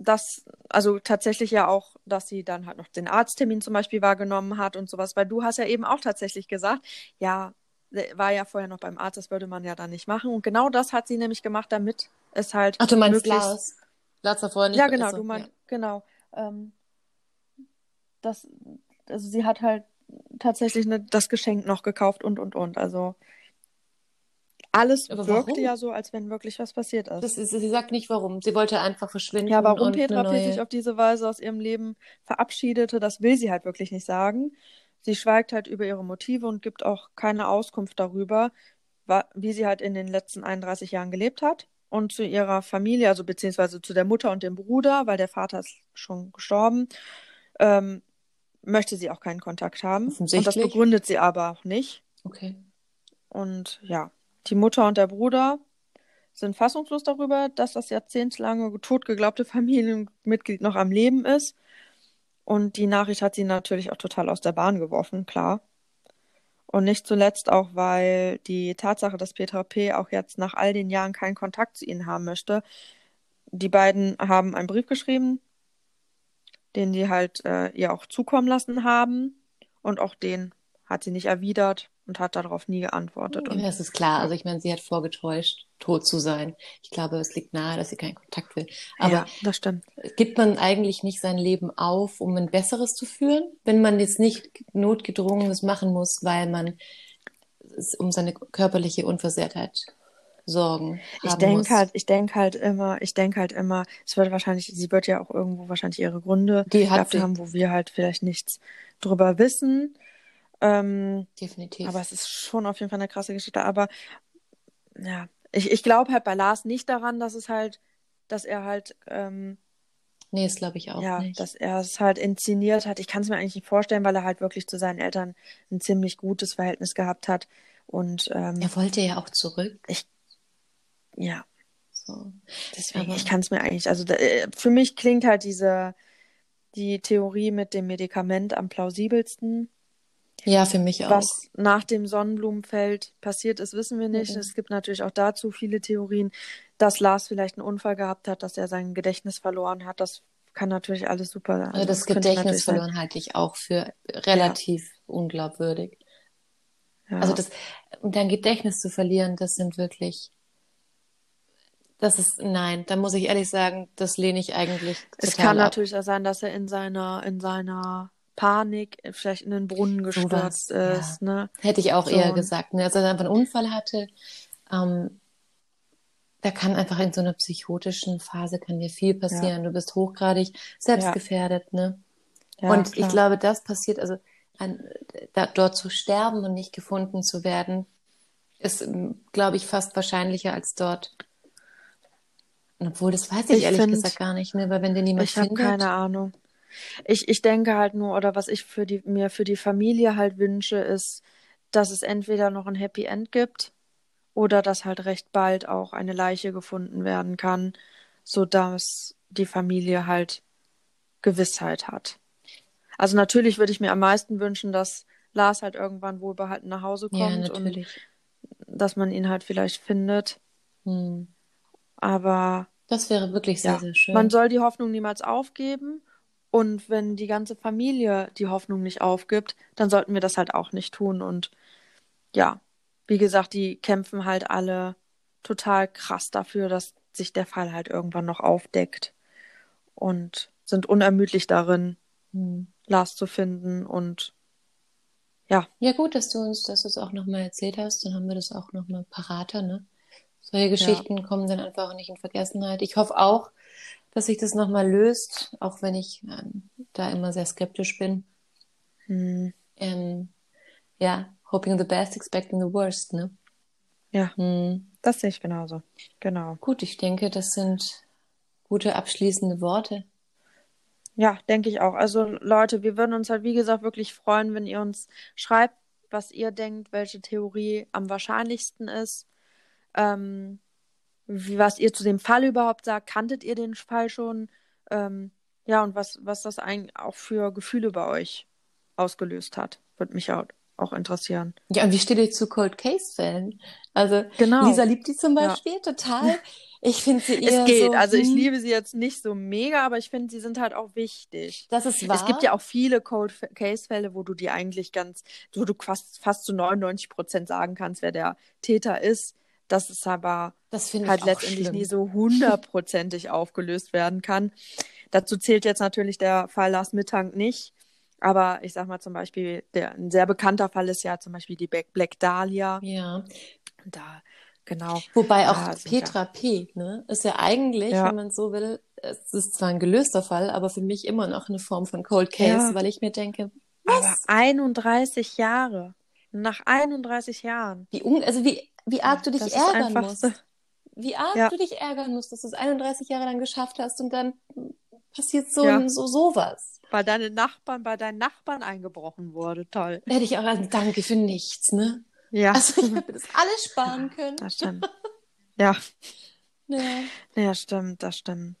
das, also tatsächlich ja auch, dass sie dann halt noch den Arzttermin zum Beispiel wahrgenommen hat und sowas, weil du hast ja eben auch tatsächlich gesagt, ja, der war ja vorher noch beim Arzt, das würde man ja dann nicht machen. Und genau das hat sie nämlich gemacht, damit es halt Ach, du meinst möglichst Lars. Lars war vorher nicht ja, genau, also, du meinst, ja. genau. Ähm, das, also sie hat halt tatsächlich ne, das Geschenk noch gekauft und und und. Also alles Aber wirkte warum? ja so, als wenn wirklich was passiert ist. Das ist, sie sagt nicht warum. Sie wollte einfach verschwinden. ja, warum Petra neue... sich auf diese Weise aus ihrem Leben verabschiedete, das will sie halt wirklich nicht sagen. Sie schweigt halt über ihre Motive und gibt auch keine Auskunft darüber, wie sie halt in den letzten 31 Jahren gelebt hat. Und zu ihrer Familie, also beziehungsweise zu der Mutter und dem Bruder, weil der Vater ist schon gestorben, ähm, möchte sie auch keinen Kontakt haben. Und das begründet sie aber auch nicht. Okay. Und ja, die Mutter und der Bruder sind fassungslos darüber, dass das jahrzehntelange totgeglaubte Familienmitglied noch am Leben ist. Und die Nachricht hat sie natürlich auch total aus der Bahn geworfen, klar. Und nicht zuletzt auch, weil die Tatsache, dass Petra P. auch jetzt nach all den Jahren keinen Kontakt zu ihnen haben möchte. Die beiden haben einen Brief geschrieben, den die halt äh, ihr auch zukommen lassen haben. Und auch den hat sie nicht erwidert und hat darauf nie geantwortet. Und das ist klar. Also ich meine, sie hat vorgetäuscht, tot zu sein. Ich glaube, es liegt nahe, dass sie keinen Kontakt will. Aber ja, das stimmt. gibt man eigentlich nicht sein Leben auf, um ein besseres zu führen, wenn man jetzt nicht notgedrungenes machen muss, weil man es um seine körperliche Unversehrtheit Sorgen Ich denke halt, ich denke halt immer, ich denke halt immer, es wird wahrscheinlich, sie wird ja auch irgendwo wahrscheinlich ihre Gründe Die hat gehabt sie. haben, wo wir halt vielleicht nichts drüber wissen. Ähm, Definitiv. aber es ist schon auf jeden Fall eine krasse Geschichte. Aber ja, ich, ich glaube halt bei Lars nicht daran, dass es halt, dass er halt, ähm, nee, das glaube ich auch ja, nicht. dass er es halt inszeniert hat. Ich kann es mir eigentlich nicht vorstellen, weil er halt wirklich zu seinen Eltern ein ziemlich gutes Verhältnis gehabt hat. Und ähm, er wollte ja auch zurück. ja, So. Deswegen, Aber- ich kann es mir eigentlich, also da, äh, für mich klingt halt diese, die Theorie mit dem Medikament am plausibelsten. Ja, für mich auch. Was nach dem Sonnenblumenfeld passiert ist, wissen wir nicht. Mhm. Es gibt natürlich auch dazu viele Theorien, dass Lars vielleicht einen Unfall gehabt hat, dass er sein Gedächtnis verloren hat. Das kann natürlich alles super. Also das könnte Gedächtnis sein. verloren halte ich auch für relativ unglaubwürdig. Ja. Also das, dein Gedächtnis zu verlieren, das sind wirklich, das ist, nein, da muss ich ehrlich sagen, das lehne ich eigentlich es kann ab. natürlich auch sein, dass er in seiner, in seiner Panik vielleicht in den Brunnen gestürzt Sowas, ist. Ne? Hätte ich auch So, eher gesagt. Ne? Also, dass er einfach einen Unfall hatte, ähm, da kann einfach in so einer psychotischen Phase kann dir viel passieren. Du bist hochgradig selbstgefährdet, ne? Ja, und ich klar. glaube, das passiert, also an, da, dort zu sterben und nicht gefunden zu werden, ist, ähm, glaube ich, fast wahrscheinlicher als dort. Obwohl, das weiß ich, Ich ehrlich find- gesagt gar nicht, ne? Weil wenn den niemand Ich habe findet. keine Ahnung. Ich, ich denke halt nur, oder was ich für die, mir für die Familie halt wünsche, ist, dass es entweder noch ein Happy End gibt oder dass halt recht bald auch eine Leiche gefunden werden kann, sodass die Familie halt Gewissheit hat. Also natürlich würde ich mir am meisten wünschen, dass Lars halt irgendwann wohlbehalten nach Hause Ja, kommt und natürlich. dass man ihn halt vielleicht findet. Hm. Aber Das wäre wirklich sehr, Ja, sehr schön. Man soll die Hoffnung niemals aufgeben. Und wenn die ganze Familie die Hoffnung nicht aufgibt, dann sollten wir das halt auch nicht tun. Und ja, wie gesagt, die kämpfen halt alle total krass dafür, dass sich der Fall halt irgendwann noch aufdeckt. Und sind unermüdlich darin, Hm. Lars zu finden. Und ja, Ja, gut, dass du uns das jetzt auch nochmal erzählt hast. Dann haben wir das auch nochmal parater, ne? Solche Geschichten kommen dann einfach nicht in Vergessenheit. Ich hoffe auch, dass sich das nochmal löst, auch wenn ich ähm, da immer sehr skeptisch bin. hm, Ähm, ja, hoping the best, expecting the worst, ne? ja, Hm. das sehe ich genauso. Genau. Gut, ich denke, das sind gute abschließende Worte. Ja, denke ich auch. Also Leute, wir würden uns halt, wie gesagt, wirklich freuen, wenn ihr uns schreibt, was ihr denkt, welche Theorie am wahrscheinlichsten ist. Ähm, was ihr zu dem Fall überhaupt sagt. Kanntet ihr den Fall schon? Ähm, ja, und was, was das eigentlich auch für Gefühle bei euch ausgelöst hat, würde mich auch, auch interessieren. Ja, und wie steht ihr zu Cold Case-Fällen? Also, Genau. Lisa liebt die zum Ja. Beispiel total. Ich finde sie eher Es geht. so, also ich hm, liebe sie jetzt nicht so mega, aber ich finde, sie sind halt auch wichtig. Das ist wahr. Es gibt ja auch viele Cold Case Fälle, wo du die eigentlich ganz, wo du fast, fast zu 99 Prozent sagen kannst, wer der Täter ist. Das ist aber Das halt letztendlich schlimm. nie so hundertprozentig aufgelöst werden kann. Dazu zählt jetzt natürlich der Fall Lars Mittank nicht. Aber ich sag mal zum Beispiel, der, ein sehr bekannter Fall ist ja zum Beispiel die Black Black Dahlia. Ja. Da, genau. Wobei auch sind Petra P., ne, ist ja eigentlich, Ja. wenn man so will, es ist zwar ein gelöster Fall, aber für mich immer noch eine Form von Cold Case, Ja. weil ich mir denke, Aber was? 31 Jahre. Nach 31 Jahren. Wie, un also wie, wie arg du dich Das ärgern musst. so- Wie arg Ja. du dich ärgern musst, dass du es 31 Jahre lang geschafft hast und dann passiert so, Ja. so sowas. Weil deine Nachbarn, bei deinen Nachbarn eingebrochen wurde. Toll. Hätte ich auch also danke für nichts, ne? Ja. Also ich hätte das alles sparen können. Das stimmt. Ja. Ja. Ja, stimmt, das stimmt.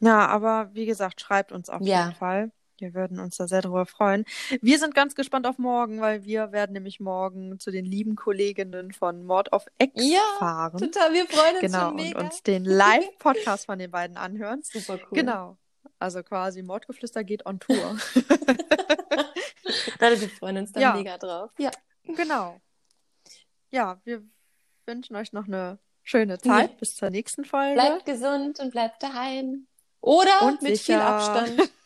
Ja, aber wie gesagt, schreibt uns auf jeden Fall. Wir würden uns da sehr darüber freuen. Wir sind ganz gespannt auf morgen, weil wir werden nämlich morgen zu den lieben Kolleginnen von Mord of X Ja, fahren. Total, wir freuen uns Genau, und uns den Live-Podcast von den beiden anhören. Super cool. Genau. Also quasi Mordgeflüster geht on Tour. Leute, wir freuen uns da Ja. mega drauf. Ja. genau. Ja, wir wünschen euch noch eine schöne Zeit Ja. bis zur nächsten Folge. Bleibt gesund und bleibt daheim. Oder Und mit viel sicher. Abstand.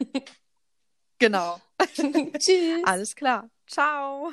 Genau. Tschüss. Alles klar. Ciao.